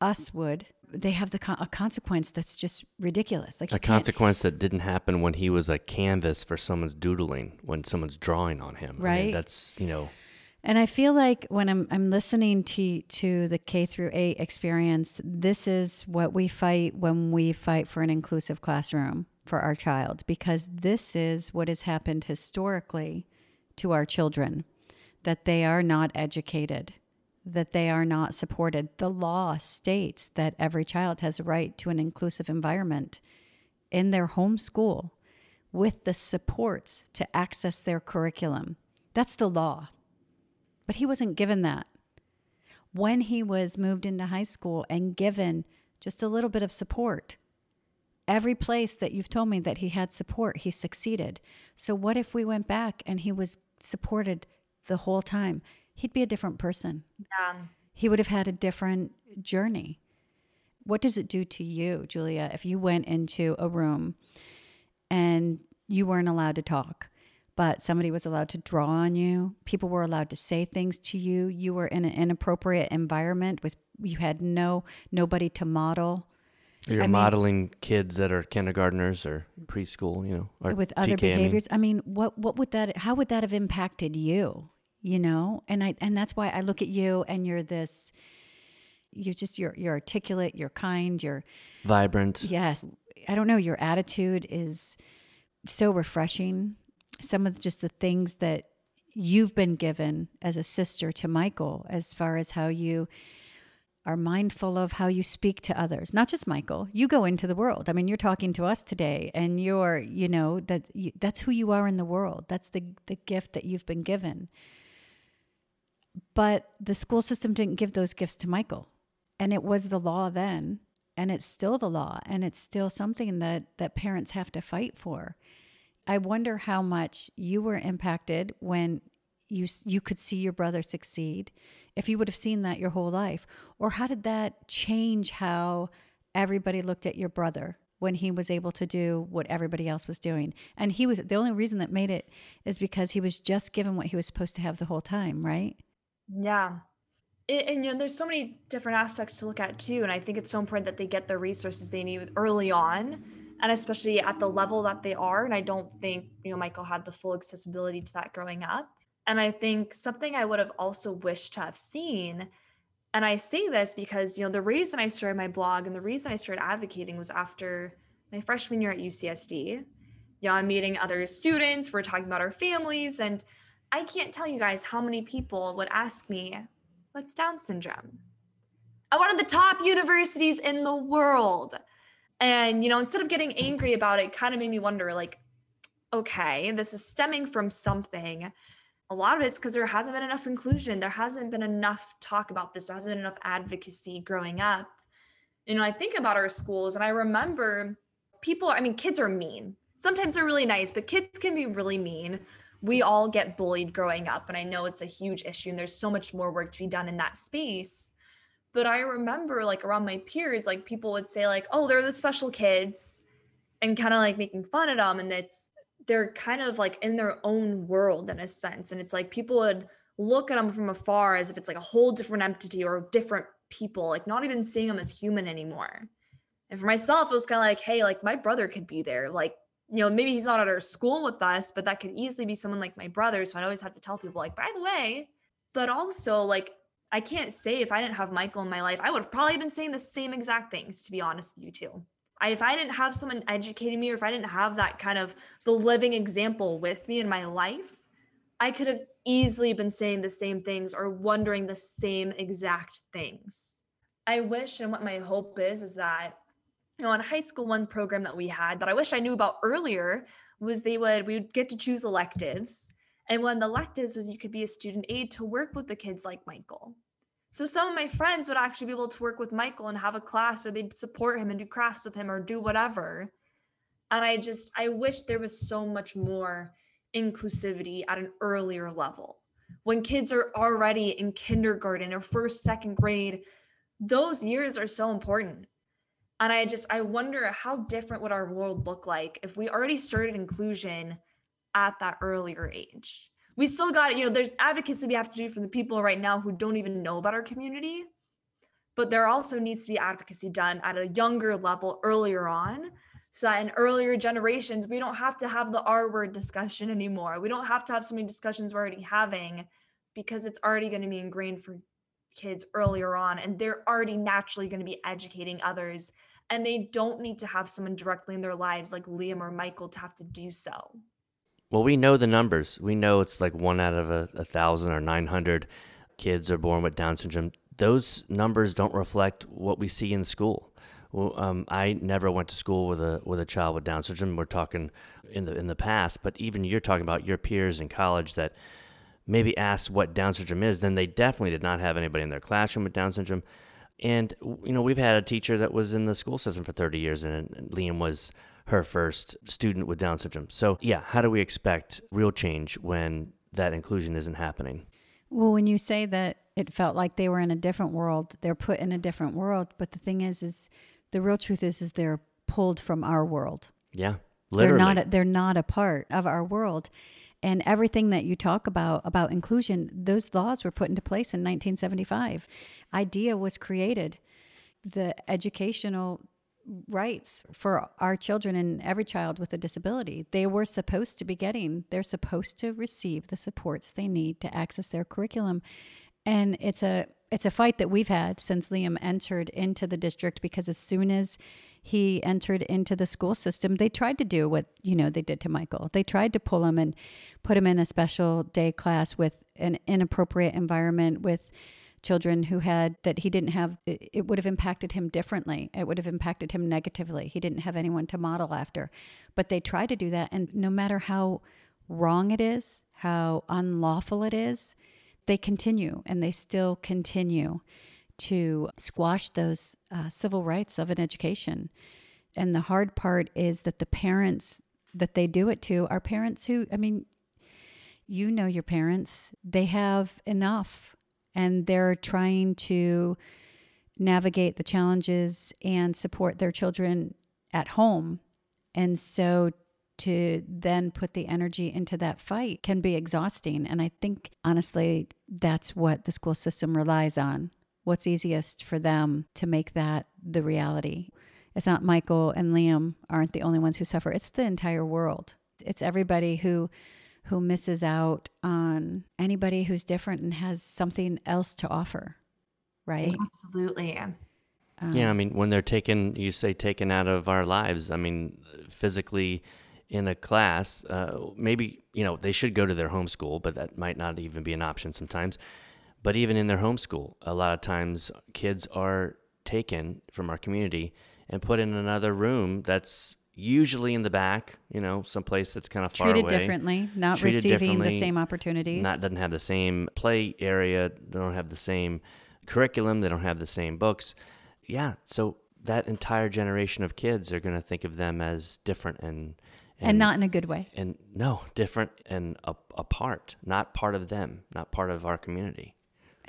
us would, they have the con- a consequence that's just ridiculous. Like a consequence that didn't happen when he was a canvas for someone's doodling, when someone's drawing on him. Right. I mean, that's you know. And I feel like when I'm I'm listening to to the K through 8 experience, this is what we fight when we fight for an inclusive classroom for our child because this is what has happened historically to our children that they are not educated, that they are not supported. The law states that every child has a right to an inclusive environment in their home school with the supports to access their curriculum. That's the law. But he wasn't given that. when he was moved into high school and given just a little bit of support. Every place that you've told me that he had support, he succeeded. So, what if we went back and he was supported the whole time? He'd be a different person. Yeah. He would have had a different journey. What does it do to you, Julia, if you went into a room and you weren't allowed to talk, but somebody was allowed to draw on you? People were allowed to say things to you. You were in an inappropriate environment with you had no nobody to model You're I mean- modeling kids that are kindergartners or preschool, you know, or with other TK, I mean. behaviors. I mean, what what would that how would that have impacted you? You know, and I and that's why I look at you and you're this. You're just you're you're articulate. You're kind. You're Vibrant. yes. I don't know. Your attitude is so refreshing. Some of just the things that you've been given as a sister to Michael, as far as how you are mindful of how you speak to others not just michael you go into the world i mean you're talking to us today and you're you know that you, that's who you are in the world that's the the gift that you've been given but the school system didn't give those gifts to michael. And it was the law then and it's still the law and it's still something that that parents have to fight for. I wonder how much you were impacted when you you could see your brother succeed if you would have seen that your whole life. Or how did that change how everybody looked at your brother when he was able to do what everybody else was doing? And he was the only reason that made it is because he was just given what he was supposed to have the whole time right Yeah. It, and you know, there's so many different aspects to look at too. And I think it's so important that they get the resources they need early on, and especially at the level that they are. And I don't think, you know, Michael had the full accessibility to that growing up. And I think something I would have also wished to have seen, and I say this because, you know, the reason I started my blog and the reason I started advocating was after my freshman year at UCSD. Know, I'm meeting other students, we're talking about our families, and I can't tell you guys how many people would ask me, What's Down syndrome? At one of the top universities in the world. And, you know, instead of getting angry about it, kind of made me wonder like, okay, this is stemming from something. A lot of it's because there hasn't been enough inclusion. There hasn't been enough talk about this. There hasn't been enough advocacy growing up. You know, I think about our schools and I remember people, I mean, kids are mean. Sometimes they're really nice, but kids can be really mean we all get bullied growing up and i know it's a huge issue and there's so much more work to be done in that space. But i remember like around my peers like people would say like oh they're the special kids and kind of like making fun of them and it's they're kind of like in their own world in a sense and it's like people would look at them from afar as if it's like a whole different entity or different people like not even seeing them as human anymore. And for myself it was kind of like hey like my brother could be there like you know, maybe he's not at our school with us, but that could easily be someone like my brother. So I always have to tell people, like, by the way, but also, like, I can't say if I didn't have Michael in my life, I would have probably been saying the same exact things, to be honest with you, too. I, if I didn't have someone educating me, or if I didn't have that kind of the living example with me in my life, I could have easily been saying the same things or wondering the same exact things. I wish and what my hope is is that you know, in high school, one program that we had that I wish I knew about earlier was they would we would get to choose electives. And one of the electives was you could be a student aide to work with the kids like Michael. So some of my friends would actually be able to work with Michael and have a class or they'd support him and do crafts with him or do whatever. And I just I wish there was so much more inclusivity at an earlier level. When kids are already in kindergarten or first, second grade, those years are so important and i just i wonder how different would our world look like if we already started inclusion at that earlier age? We still got you know there's advocacy we have to do for the people right now who don't even know about our community. But there also needs to be advocacy done at a younger level earlier on so that in earlier generations we don't have to have the r word discussion anymore. We don't have to have so many discussions we're already having because it's already going to be ingrained for kids earlier on and they're already naturally going to be educating others and they don't need to have someone directly in their lives like Liam or Michael to have to do so. Well, we know the numbers. We know it's like one out of a, a thousand or 900 kids are born with Down syndrome. Those numbers don't reflect what we see in school. Well, um, I never went to school with a with a child with Down syndrome. We're talking in the in the past, but even you're talking about your peers in college that maybe asked what Down syndrome is, then they definitely did not have anybody in their classroom with Down syndrome. And you know, we've had a teacher that was in the school system for 30 years, and Liam was her first student with Down syndrome. So, yeah, how do we expect real change when that inclusion isn't happening? Well, when you say that it felt like they were in a different world, they're put in a different world. But the thing is, is the real truth is, is they're pulled from our world. Yeah, literally. They're not. They're not a part of our world. And everything that you talk about about inclusion, those laws were put into place in 1975. IDEA was created. The educational rights for our children and every child with a disability. They were supposed to be getting, they're supposed to receive the supports they need to access their curriculum. And it's a it's a fight that we've had since Liam entered into the district because as soon as he entered into the school system, they tried to do what, you know, they did to Michael. They tried to pull him and put him in a special day class with an inappropriate environment with children who had that he didn't have it, would have impacted him differently. It would have impacted him negatively. He didn't have anyone to model after. But they try to do that and no matter how wrong it is how unlawful it is they continue and they still continue to squash those uh, civil rights of an education and the hard part is that the parents that they do it to are parents who i mean you know your parents they have enough and they're trying to navigate the challenges and support their children at home. And so to then put the energy into that fight can be exhausting. And I think, honestly, that's what the school system relies on. What's easiest for them to make that the reality? It's not Michael and Liam aren't the only ones who suffer, it's the entire world. It's everybody who who misses out on anybody who's different and has something else to offer, right? Absolutely. Um, yeah, I mean, when they're taken, you say taken out of our lives. I mean, physically in a class, uh, maybe you know they should go to their home school, but that might not even be an option sometimes. But even in their home school, a lot of times kids are taken from our community and put in another room that's usually in the back, you know, someplace that's kind of far treated away. differently, not Treated receiving the same opportunities. Not doesn't have the same play area. They don't have the same curriculum. They don't have the same books. Yeah, so that entire generation of kids are going to think of them as different and and not in a good way. and no different and a, apart, not part of them, not part of our community.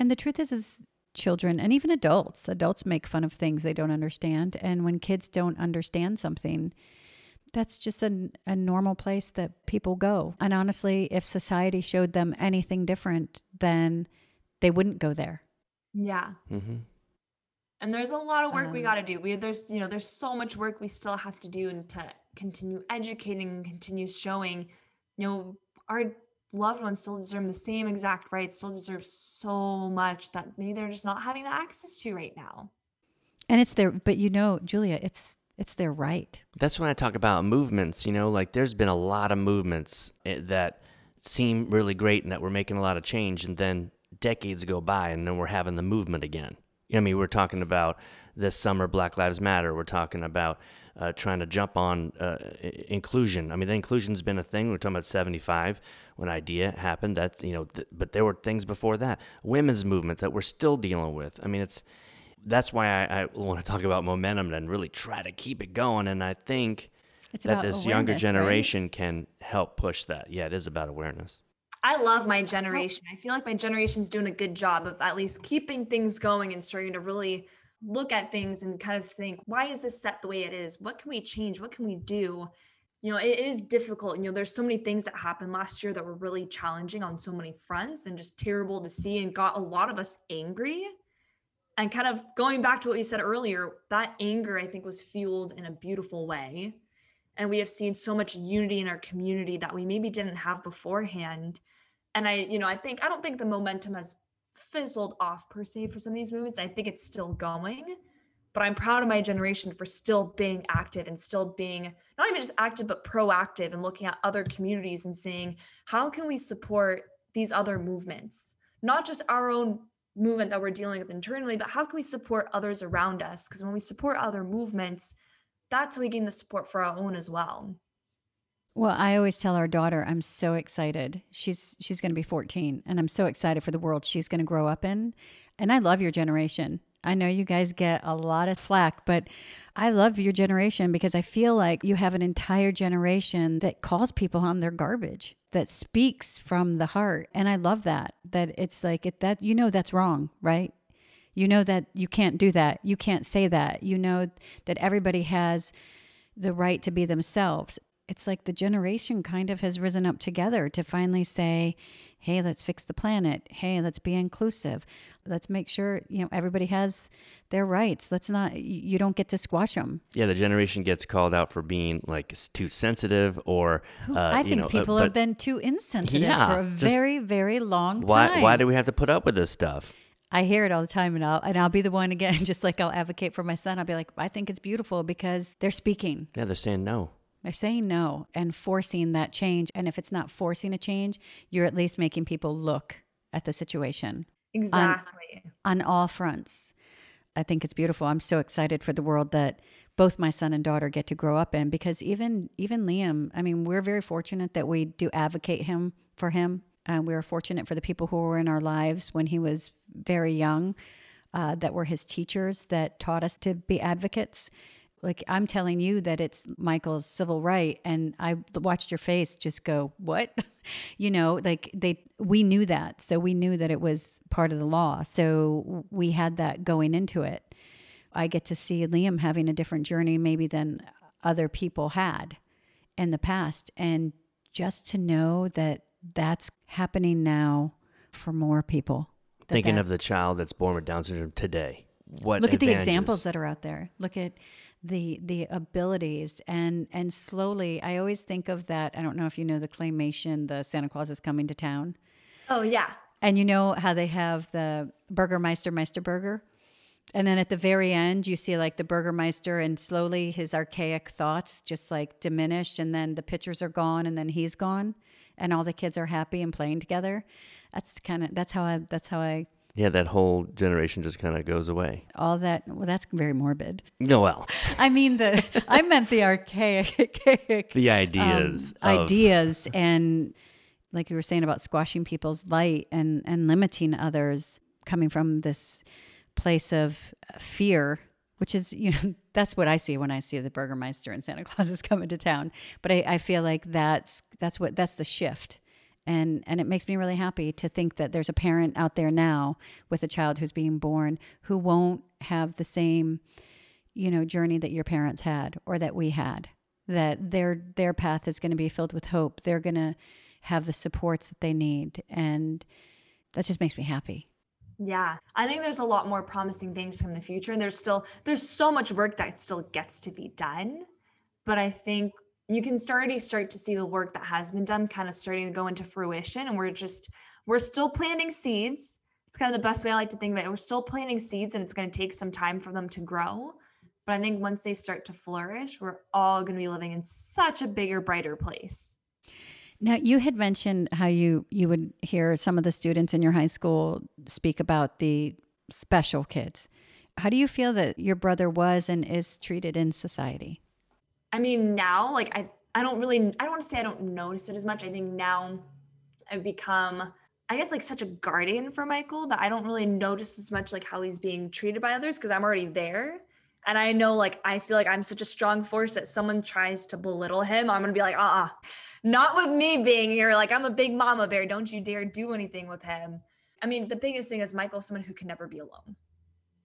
And the truth is, is children and even adults, adults make fun of things they don't understand. And when kids don't understand something, that's just a, a normal place that people go. And honestly, if society showed them anything different, then they wouldn't go there. Yeah. hmm And there's a lot of work we Um, got to do. We there's you know there's so much work we still have to do and to continue educating and continue showing, you know, our loved ones still deserve the same exact rights, still deserve so much that maybe they're just not having the access to right now. And it's their, but you know, Julia, it's it's their right. That's when I talk about movements. You know, like there's been a lot of movements eh, that seem really great and that we're making a lot of change, and then decades go by, and then we're having the movement again. I mean, we're talking about this summer Black Lives Matter. We're talking about uh, trying to jump on uh, inclusion. I mean, the inclusion's been a thing. We're talking about '75 when IDEA happened. That you know, th- but there were things before that. Women's movement that we're still dealing with. I mean, it's that's why I, I want to talk about momentum and really try to keep it going. And I think It's that this younger awareness, right? generation can help push that. Yeah, it is about awareness. I love my generation. I feel like my generation's doing a good job of at least keeping things going and starting to really look at things and kind of think, why is this set the way it is? What can we change? What can we do? You know, it is difficult. You know, there's so many things that happened last year that were really challenging on so many fronts and just terrible to see and got a lot of us angry. And kind of going back to what you said earlier, that anger, I think, was fueled in a beautiful way. And we have seen so much unity in our community that we maybe didn't have beforehand. And I, you know, I think, I don't think the momentum has fizzled off per se for some of these movements. I think it's still going. But I'm proud of my generation for still being active and still being not even just active, but proactive and looking at other communities and saying, how can we support these other movements? Not just our own movement that we're dealing with internally, but how can we support others around us? Because when we support other movements, that's how we gain the support for our own as well. Well, I always tell our daughter, I'm so excited. She's she's going to be 14, and I'm so excited for the world she's going to grow up in. And I love your generation. I know you guys get a lot of flack, but I love your generation because I feel like you have an entire generation that calls people on their garbage, that speaks from the heart, and I love that. That it's like it, that you know that's wrong, right? You know that you can't do that. You can't say that. You know that everybody has the right to be themselves it's like the generation kind of has risen up together to finally say, hey, let's fix the planet. Hey, let's be inclusive. Let's make sure, you know, everybody has their rights. Let's not, you don't get to squash them. Yeah, the generation gets called out for being like too sensitive or, uh, I you think know, uh, people but have been too insensitive Yeah, for a very, very long Why, time. why do we have to put up with this stuff? I hear it all the time, and I'll and I'll be the one again, just like I'll advocate for my son. I'll be like, I think it's beautiful because they're speaking. Yeah, they're saying no. They're saying no and forcing that change. And if it's not forcing a change, you're at least making people look at the situation Exactly. on all fronts. I think it's beautiful. I'm so excited for the world that both my son and daughter get to grow up in because even even Liam, I mean, we're very fortunate that we do advocate him for him. Uh, we were fortunate for the people who were in our lives when he was very young, uh, that were his teachers that taught us to be advocates. Like I'm telling you that it's Michael's civil right, and I watched your face just go, "What?" you know, like they we knew that, so we knew that it was part of the law, so we had that going into it. I get to see Liam having a different journey maybe than other people had in the past, and just to know that that's happening now for more people. Thinking of the child that's born with Down syndrome today. What look at the examples that are out there look at the the abilities. And and slowly i always think of that i don't know if you know the claymation the santa claus is coming to town. Oh yeah. and you know how they have the burgermeister meister burger? And then at the very end you see like the burgermeister and slowly his archaic thoughts just like diminish and then the pictures are gone and then he's gone and all the kids are happy and playing together. That's kind of that's how i that's how i Yeah, that whole generation just kind of goes away. all that well that's very morbid No, well, I mean the I meant the archaic the um, ideas. of- ideas and like you were saying about squashing people's light and and limiting others coming from this place of fear which is you know that's what I see when I see the Burgermeister and Santa Claus is coming to town but I, I feel like that's that's what that's the shift and and it makes me really happy to think that there's a parent out there now with a child who's being born who won't have the same you know journey that your parents had or that we had that their their path is going to be filled with hope they're going to have the supports that they need and that just makes me happy Yeah. I think there's a lot more promising things from the future. And there's still there's so much work that still gets to be done. But I think you can already start to see the work that has been done kind of starting to go into fruition. And we're just we're still planting seeds. It's kind of the best way I like to think of it. We're still planting seeds and it's going to take some time for them to grow. But I think once they start to flourish, we're all going to be living in such a bigger, brighter place. now you had mentioned how you you would hear some of the students in your high school speak about the special kids how do you feel that your brother was and is treated in society I mean, now, like I, I don't really, I don't want to say I don't notice it as much. I think now I've become, I guess, like such a guardian for Michael that I don't really notice as much like how he's being treated by others because I'm already there. And I know, like, I feel like I'm such a strong force that someone tries to belittle him. I'm gonna be like, uh, uh not with me being here. Like, I'm a big mama bear. Don't you dare do anything with him. I mean, the biggest thing is Michael's someone who can never be alone.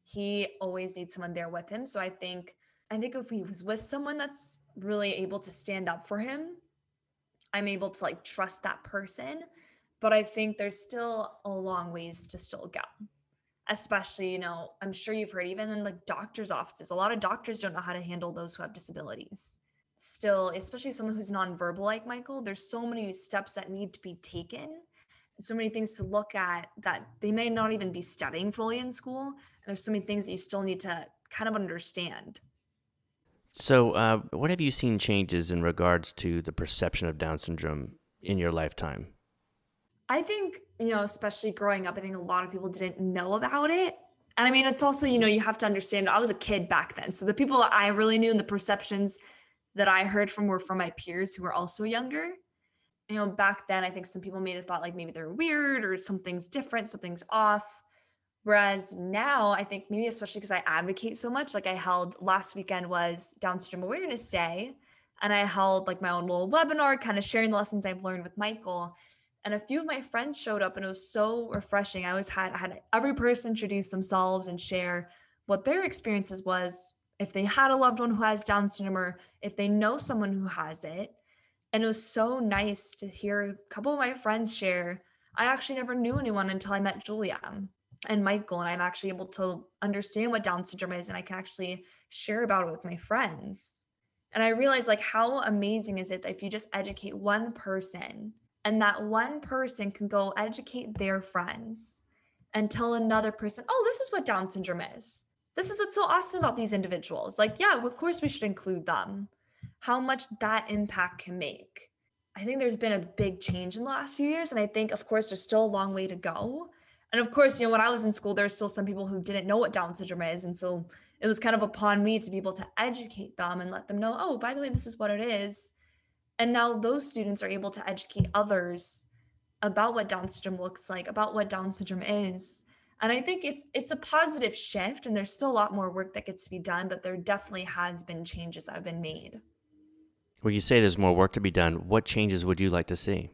He always needs someone there with him. So I think I think if he was with someone that's really able to stand up for him, I'm able to like trust that person. But I think there's still a long ways to still go. Especially, you know, I'm sure you've heard even in like doctors' offices, a lot of doctors don't know how to handle those who have disabilities. Still, especially someone who's nonverbal like Michael, there's so many steps that need to be taken so many things to look at that they may not even be studying fully in school. And there's so many things that you still need to kind of understand. So, uh, what have you seen changes in regards to the perception of Down syndrome in your lifetime? I think, you know, especially growing up, I think a lot of people didn't know about it. And I mean, it's also, you know, you have to understand, I was a kid back then. So the people I really knew and the perceptions that I heard from were from my peers who were also younger. You know, back then I think some people may have thought like maybe they're weird or something's different, something's off. Whereas now, I think maybe especially because I advocate so much, like I held last weekend was Down Syndrome Awareness Day, and I held like my own little webinar, kind of sharing the lessons I've learned with Michael. And a few of my friends showed up, and it was so refreshing. I always had I had every person introduce themselves and share what their experiences was if they had a loved one who has Down syndrome or if they know someone who has it. And it was so nice to hear a couple of my friends share. I actually never knew anyone until I met Julia and Michael, and I'm actually able to understand what Down syndrome is, and I can actually share about it with my friends. And I realized like how amazing is it that if you just educate one person and that one person can go educate their friends and tell another person, oh, this is what Down syndrome is. This is what's so awesome about these individuals. Like, yeah, of course we should include them. How much that impact can make. I think there's been a big change in the last few years. And I think, of course, there's still a long way to go. And of course, you know, when I was in school, there there's still some people who didn't know what Down syndrome is. And so it was kind of upon me to be able to educate them and let them know, oh, by the way, this is what it is. And now those students are able to educate others about what Down syndrome looks like, about what Down syndrome is. And I think it's it's a positive shift and there's still a lot more work that gets to be done, but there definitely has been changes that have been made. Well, you say there's more work to be done. What changes would you like to see?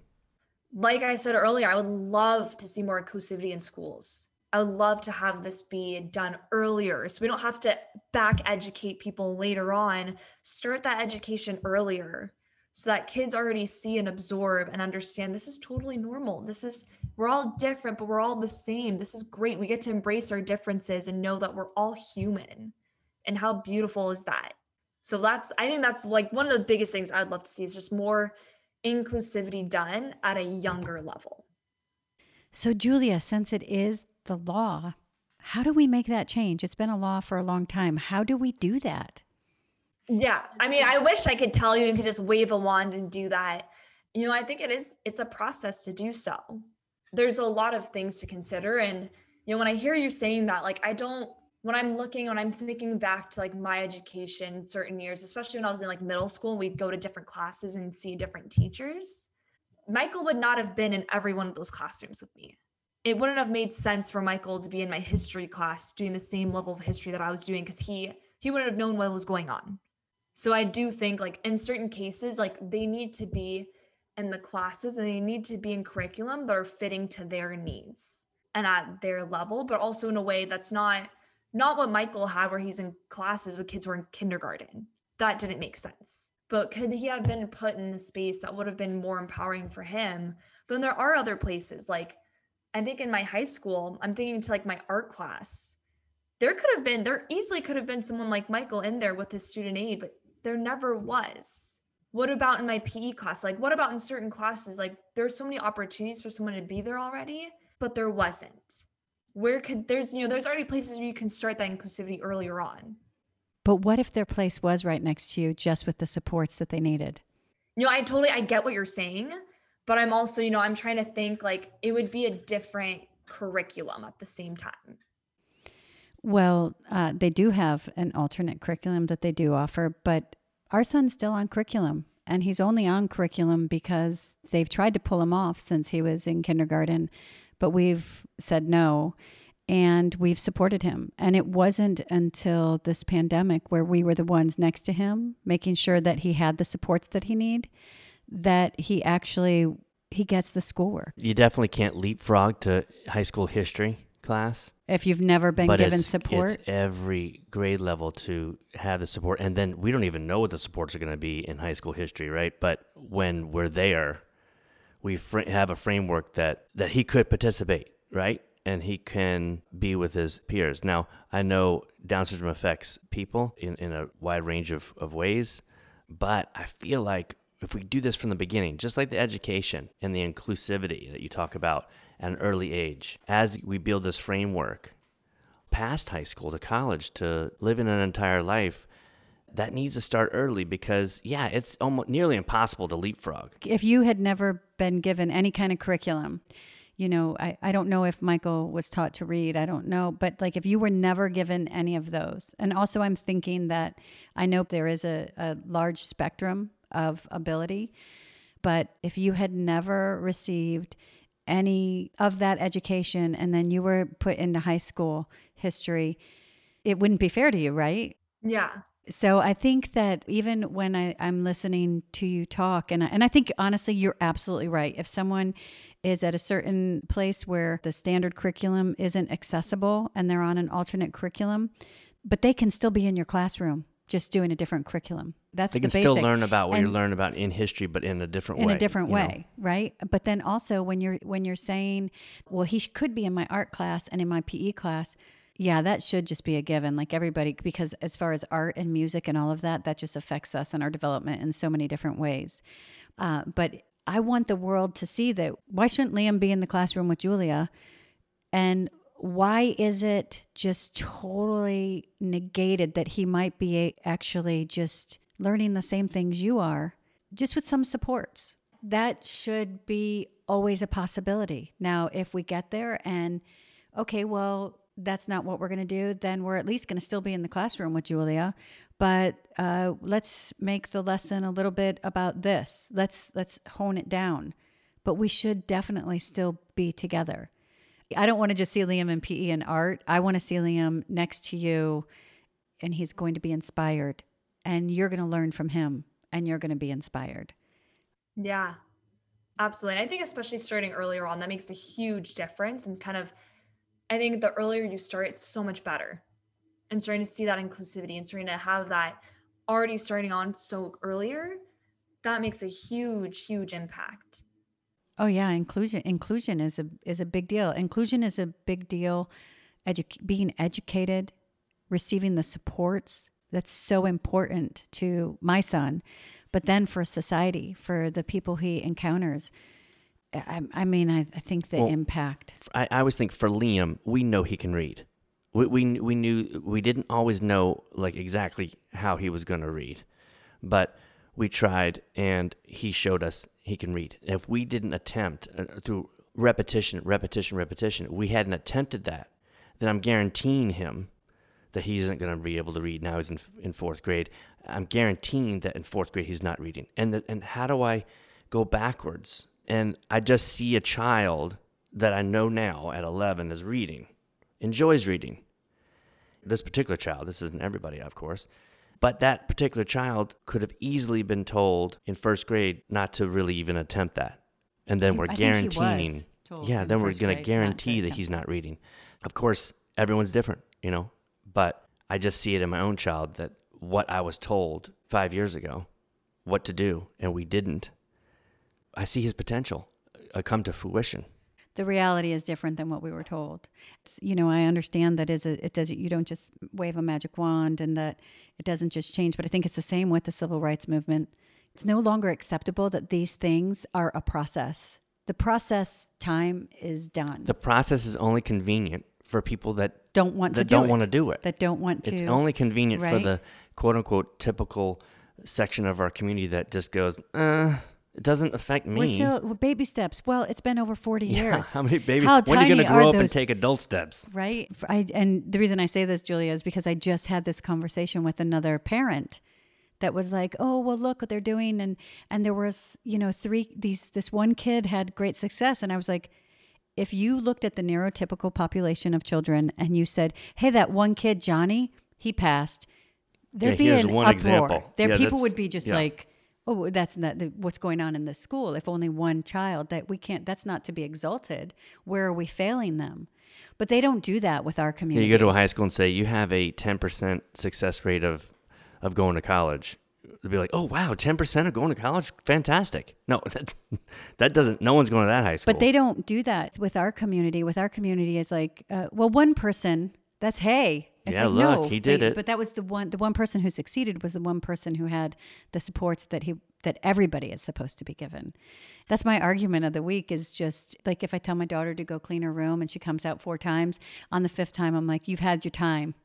Like I said earlier, I would love to see more inclusivity in schools. I would love to have this be done earlier so we don't have to back educate people later on. Start that education earlier so that kids already see and absorb and understand this is totally normal. This is, we're all different, but we're all the same. This is great. We get to embrace our differences and know that we're all human. And how beautiful is that? So that's, I think that's like one of the biggest things I'd love to see is just more inclusivity done at a younger level. So, Julia, since it is the law, how do we make that change? It's been a law for a long time. How do we do that? Yeah. I mean, I wish I could tell you and could just wave a wand and do that. You know, I think it is, it's a process to do so. There's a lot of things to consider. And, you know, when I hear you saying that, like, I don't, when I'm looking, when I'm thinking back to like my education, certain years, especially when I was in like middle school, we'd go to different classes and see different teachers. Michael would not have been in every one of those classrooms with me. It wouldn't have made sense for Michael to be in my history class doing the same level of history that I was doing because he he wouldn't have known what was going on. So I do think like in certain cases, like they need to be in the classes and they need to be in curriculum that are fitting to their needs and at their level, but also in a way that's not not what Michael had where he's in classes with kids who are in kindergarten. That didn't make sense. But could he have been put in the space that would have been more empowering for him? But there are other places like I think in my high school, I'm thinking to like my art class. There could have been, there easily could have been someone like Michael in there with his student aide, but there never was. What about in my PE class? Like, what about in certain classes? Like, there's so many opportunities for someone to be there already, but there wasn't. Where could there's, you know, there's already places where you can start that inclusivity earlier on. But what if their place was right next to you just with the supports that they needed? You know, I totally, I get what you're saying, but I'm also, you know, I'm trying to think like it would be a different curriculum at the same time. Well, uh, they do have an alternate curriculum that they do offer, but our son's still on curriculum. And he's only on curriculum because they've tried to pull him off since he was in kindergarten, but we've said no and we've supported him. And it wasn't until this pandemic where we were the ones next to him, making sure that he had the supports that he need, that he actually he gets the schoolwork. You definitely can't leapfrog to high school history class. If you've never been but given it's, support, it's every grade level to have the support. And then we don't even know what the supports are going to be in high school history, right? But when we're there, we fr- have a framework that, that he could participate, right? And he can be with his peers. Now, I know Down syndrome affects people in, in a wide range of, of ways, but I feel like if we do this from the beginning, just like the education and the inclusivity that you talk about at an early age, as we build this framework past high school to college to living an entire life, that needs to start early because, yeah, it's almost nearly impossible to leapfrog. if you had never been given any kind of curriculum, you know, I, I don't know if Michael was taught to read. I don't know. But like if you were never given any of those, and also I'm thinking that I know there is a, a large spectrum of ability, but if you had never received any of that education and then you were put into high school history, it wouldn't be fair to you, right? Yeah. So I think that even when I, I'm listening to you talk, and I, and I think honestly, you're absolutely right. If someone is at a certain place where the standard curriculum isn't accessible and they're on an alternate curriculum, but they can still be in your classroom just doing a different curriculum. That's They the can still learn about what you learn about in history, but in a different in way. a different you know? way right but then also when you're when you're saying well he could be in my art class and in my pe class yeah that should just be a given like everybody because as far as art and music and all of that that just affects us and our development in so many different ways uh, but i want the world to see that why shouldn't liam be in the classroom with julia and why is it just totally negated that he might be actually just learning the same things you are, just with some supports? That should be always a possibility. Now, if we get there and, okay, well, that's not what we're going to do, then we're at least going to still be in the classroom with Julia. But uh, let's make the lesson a little bit about this. Let's let's hone it down. But we should definitely still be together. I don't want to just see Liam in PE and art. I want to see Liam next to you and he's going to be inspired and you're going to learn from him and you're going to be inspired. Yeah, absolutely. I think especially starting earlier on, that makes a huge difference. And kind of, I think the earlier you start, it's so much better. And starting to see that inclusivity and starting to have that already starting on so earlier, that makes a huge, huge impact. Oh yeah, inclusion inclusion is a is a big deal. Inclusion is a big deal. Edu- being educated, receiving the supports that's so important to my son, but then for society, for the people he encounters. I, I mean, I, I think the Well, impact. I, I always think for Liam, we know he can read. We, we we knew we didn't always know like exactly how he was going to read, but we tried and he showed us he can read. If we didn't attempt uh, through repetition, repetition, repetition, we hadn't attempted that, then I'm guaranteeing him that he isn't going to be able to read. Now he's in in fourth grade. I'm guaranteeing that in fourth grade he's not reading. And the, and how do I go backwards? And I just see a child that I know now at 11 is reading, enjoys reading. This particular child, this isn't everybody, of course, but that particular child could have easily been told in first grade not to really even attempt that. And then He- we're I think he was guaranteeing, yeah, then we're going to grade not to guarantee that he's not reading. Of course, everyone's different, you know, but I just see it in my own child that what I was told five years ago, what to do, and we didn't. I see his potential uh, come to fruition. the reality is different than what we were told. It's, you know, I understand that is a, it does you don't just wave a magic wand and that it doesn't just change, but I think it's the same with the civil rights movement. It's no longer acceptable that these things are a process. The process time is done. The process is only convenient for people that don't want to that do don't it. want to do it. That don't want to. Do it. It's only convenient for the quote unquote typical section of our community that just goes, uh, it doesn't affect me. We're still baby steps. Well, it's been over forty yeah, years. how many babies? How when are you going to grow up and take adult steps? right I, and the reason i say this julia is because i just had this conversation with another parent that was like oh well look what they're doing and and there was you know three these this one kid had great success and i was like if you looked at the neurotypical population of children and you said hey that one kid johnny he passed there'd Yeah, be an one uproar. example. there Yeah, people would be just like oh that's not the, what's going on in this school if only one child that we can't that's not to be exalted where are we failing them but they don't do that with our Yeah, community you go to a high school and say you have a 10% success rate of of going to college. They'll be like, "Oh wow, 10% of going to college, fantastic." No, that, that doesn't. No one's going to that high school. But they don't do that with our community. With our community, is like, uh, well, one person. That's hey. It's Yeah, like, look, no, he did they- it. But that was the one. The one person who succeeded was the one person who had the supports that he that everybody is supposed to be given. That's my argument of the week. Is just like if I tell my daughter to go clean her room and she comes out four times, on the fifth time I'm like, you've had your time.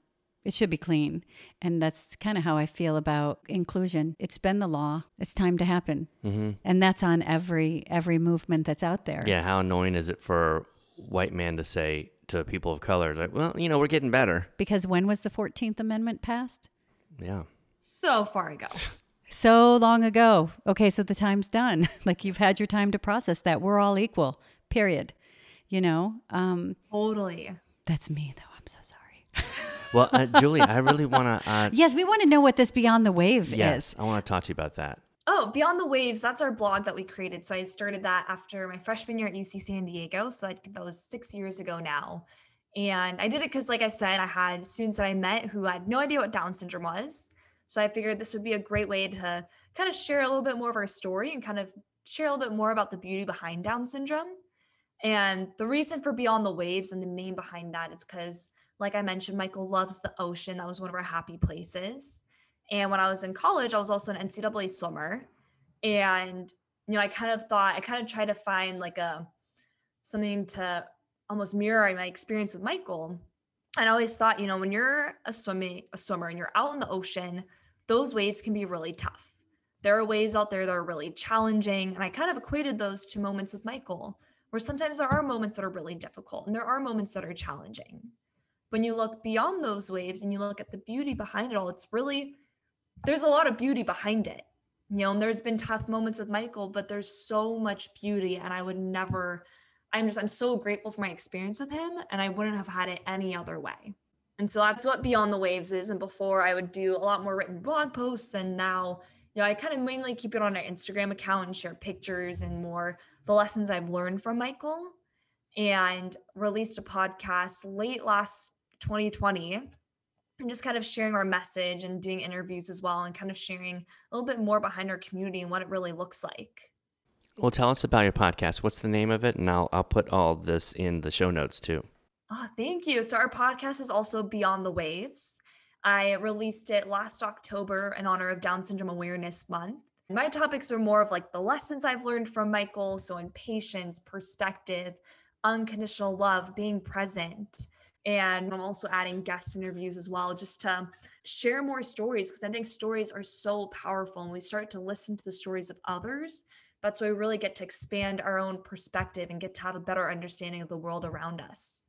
it should be clean. And that's kind of how I feel about inclusion. It's been the law. It's time to happen. hmm And that's on every every movement that's out there. Yeah, how annoying is it for a white man to say to people of color, like, well, you know, we're getting better. Because when was the 14th Amendment passed? Yeah. So far ago. So long ago. Okay, so the time's done. like you've had your time to process that. We're all equal. Period. You know? Um Totally. that's me though. I'm so sorry. Well, uh, Julie, I really want to. Uh, yes, we want to know what this beyond the wave yes, is. I want to talk to you about that. Oh, Beyond the Waves, that's our blog that we created. So I started that after my freshman year at UC San Diego. So I think that was six years ago now. And I did it because, like I said, I had students that I met who had no idea what Down syndrome was. So I figured this would be a great way to kind of share a little bit more of our story and kind of share a little bit more about the beauty behind Down syndrome. And the reason for Beyond the Waves and the name behind that is because, like I mentioned, Michael loves the ocean. That was one of our happy places. And when I was in college, I was also an NCAA swimmer. And, you know, I kind of thought, I kind of tried to find like a something to almost mirror my experience with Michael. And I always thought, you know, when you're a swimming a swimmer and you're out in the ocean, those waves can be really tough. There are waves out there that are really challenging. And I kind of equated those to moments with Michael, where sometimes there are moments that are really difficult and there are moments that are challenging. When you look beyond those waves and you look at the beauty behind it all, it's really there's a lot of beauty behind it. You know, and there's been tough moments with Michael, but there's so much beauty. And I would never, I'm just, I'm so grateful for my experience with him. And I wouldn't have had it any other way. And so that's what Beyond the Waves is. And before I would do a lot more written blog posts. And now, you know, I kind of mainly keep it on our Instagram account and share pictures and more the lessons I've learned from Michael. And released a podcast late last 2020 and just kind of sharing our message and doing interviews as well and kind of sharing a little bit more behind our community and what it really looks like. Well, tell us about your podcast. What's the name of it? And I'll, I'll put all this in the show notes too. Oh, thank you. So our podcast is also Beyond the Waves. I released it last October in honor of Down Syndrome Awareness Month. My topics are more of like the lessons I've learned from Michael. So in patience, perspective, unconditional love, being present. And I'm also adding guest interviews as well, just to share more stories because I think stories are so powerful. And we start to listen to the stories of others. That's why we really get to expand our own perspective and get to have a better understanding of the world around us.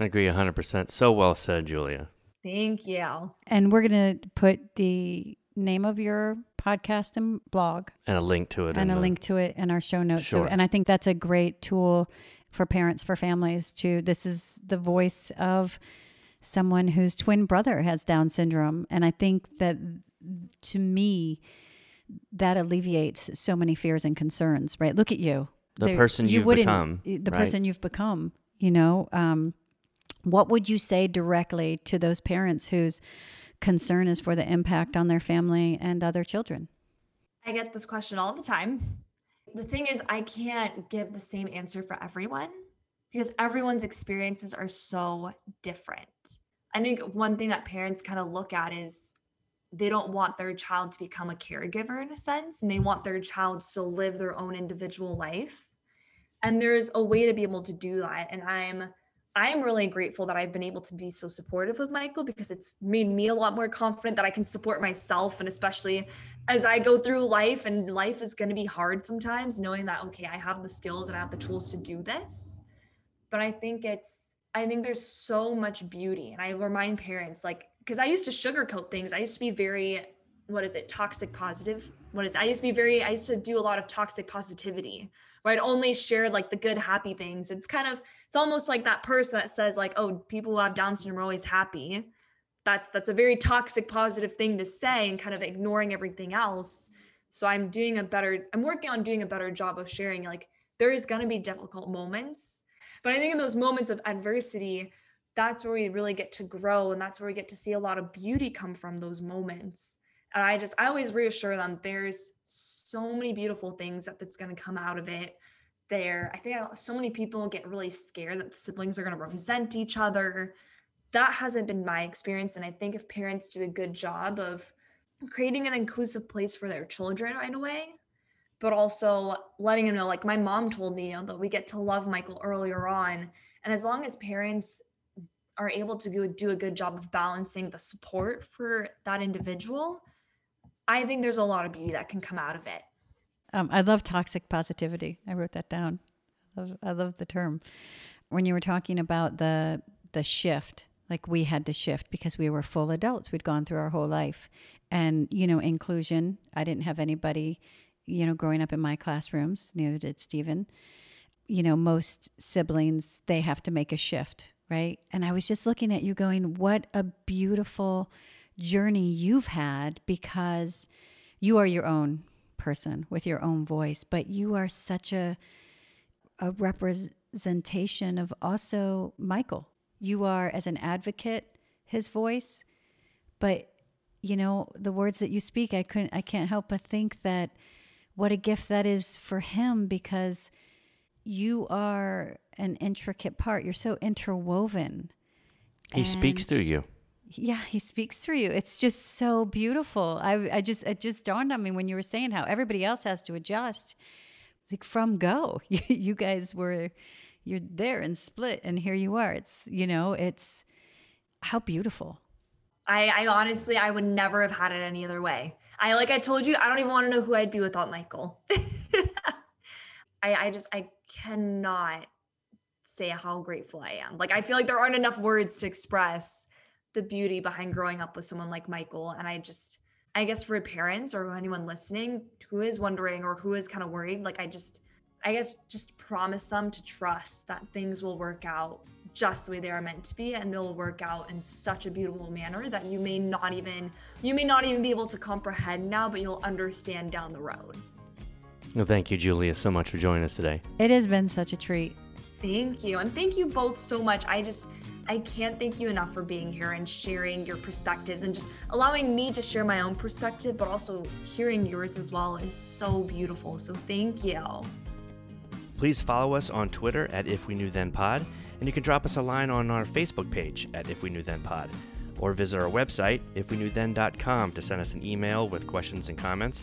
I agree 100%. So well said, Julia. Thank you. And we're going to put the name of your podcast and blog And a link to it. and a the- link to it in our show notes. So, Sure. and I think that's a great tool for parents, for families to, this is the voice of someone whose twin brother has Down syndrome. And I think that to me, that alleviates so many fears and concerns, right? Look at you. The There- person you you've wouldn't- become, The right? person you've become, you know, um, what would you say directly to those parents whose concern is for the impact on their family and other children? I get this question all the time. The thing is, I can't give the same answer for everyone because everyone's experiences are so different. I think one thing that parents kind of look at is they don't want their child to become a caregiver in a sense, and they want their child to live their own individual life. And there's a way to be able to do that. And I'm I'm really grateful that I've been able to be so supportive with Michael because it's made me a lot more confident that I can support myself and especially as I go through life and life is going to be hard sometimes knowing that okay I have the skills and I have the tools to do this. But I think it's I think there's so much beauty and I remind parents like because I used to sugarcoat things. I used to be very what is it? Toxic positive. What is it? I used to be very I used to do a lot of toxic positivity where I'd only share like the good happy things. It's kind of it's almost like that person that says like oh people who have down syndrome are always happy. That's that's a very toxic positive thing to say and kind of ignoring everything else. So i'm doing a better i'm working on doing a better job of sharing like there is going to be difficult moments. But i think in those moments of adversity that's where we really get to grow and that's where we get to see a lot of beauty come from those moments and i just i always reassure them there's so many beautiful things that that's going to come out of it there. I think uh, so many people get really scared that the siblings are going to resent each other. That hasn't been my experience and i think if parents do a good job of creating an inclusive place for their children right away but also letting them know like my mom told me you know, that we get to love michael earlier on and as long as parents are able to do a good job of balancing the support for that individual, I think there's a lot of beauty that can come out of it. Um, I love toxic positivity. I wrote that down. I love, I love the term. When you were talking about the the shift, like we had to shift because we were full adults. We'd gone through our whole life, and you know, inclusion. I didn't have anybody, you know, growing up in my classrooms. Neither did Stephen. You know, most siblings they have to make a shift, right? And I was just looking at you, going, "What a beautiful journey you've had because you are your own person with your own voice, but you are such a a representation of also Michael. You are as an advocate his voice, but you know, the words that you speak, I couldn't I can't help but think that what a gift that is for him because you are an intricate part. You're so interwoven. He speaks through you. Yeah, he speaks through you. It's just so beautiful. I, I just, it just dawned on me when you were saying how everybody else has to adjust. Like from go, you, you guys were, you're there and split, and here you are. It's, you know, it's how beautiful. I, I honestly, I would never have had it any other way. I like I told you, I don't even want to know who I'd be without Michael. I, I just, I cannot say how grateful I am. Like I feel like there aren't enough words to express the beauty behind growing up with someone like Michael. And I just, I guess for parents or anyone listening who is wondering or who is kind of worried, like I just, I guess just promise them to trust that things will work out just the way they are meant to be and they'll work out in such a beautiful manner that you may not even you may not even be able to comprehend now but you'll understand down the road Well, thank you, Julia, so much for joining us today. It has been such a treat. thank you and thank you both so much i just i can't thank you enough for being here and sharing your perspectives and just allowing me to share my own perspective but also hearing yours as well is so beautiful so thank you Please follow us on Twitter at If We Knew Then Pod, and you can drop us a line on our Facebook page at If We Knew Then Pod, or visit our website, ifweknewthen.com, to send us an email with questions and comments.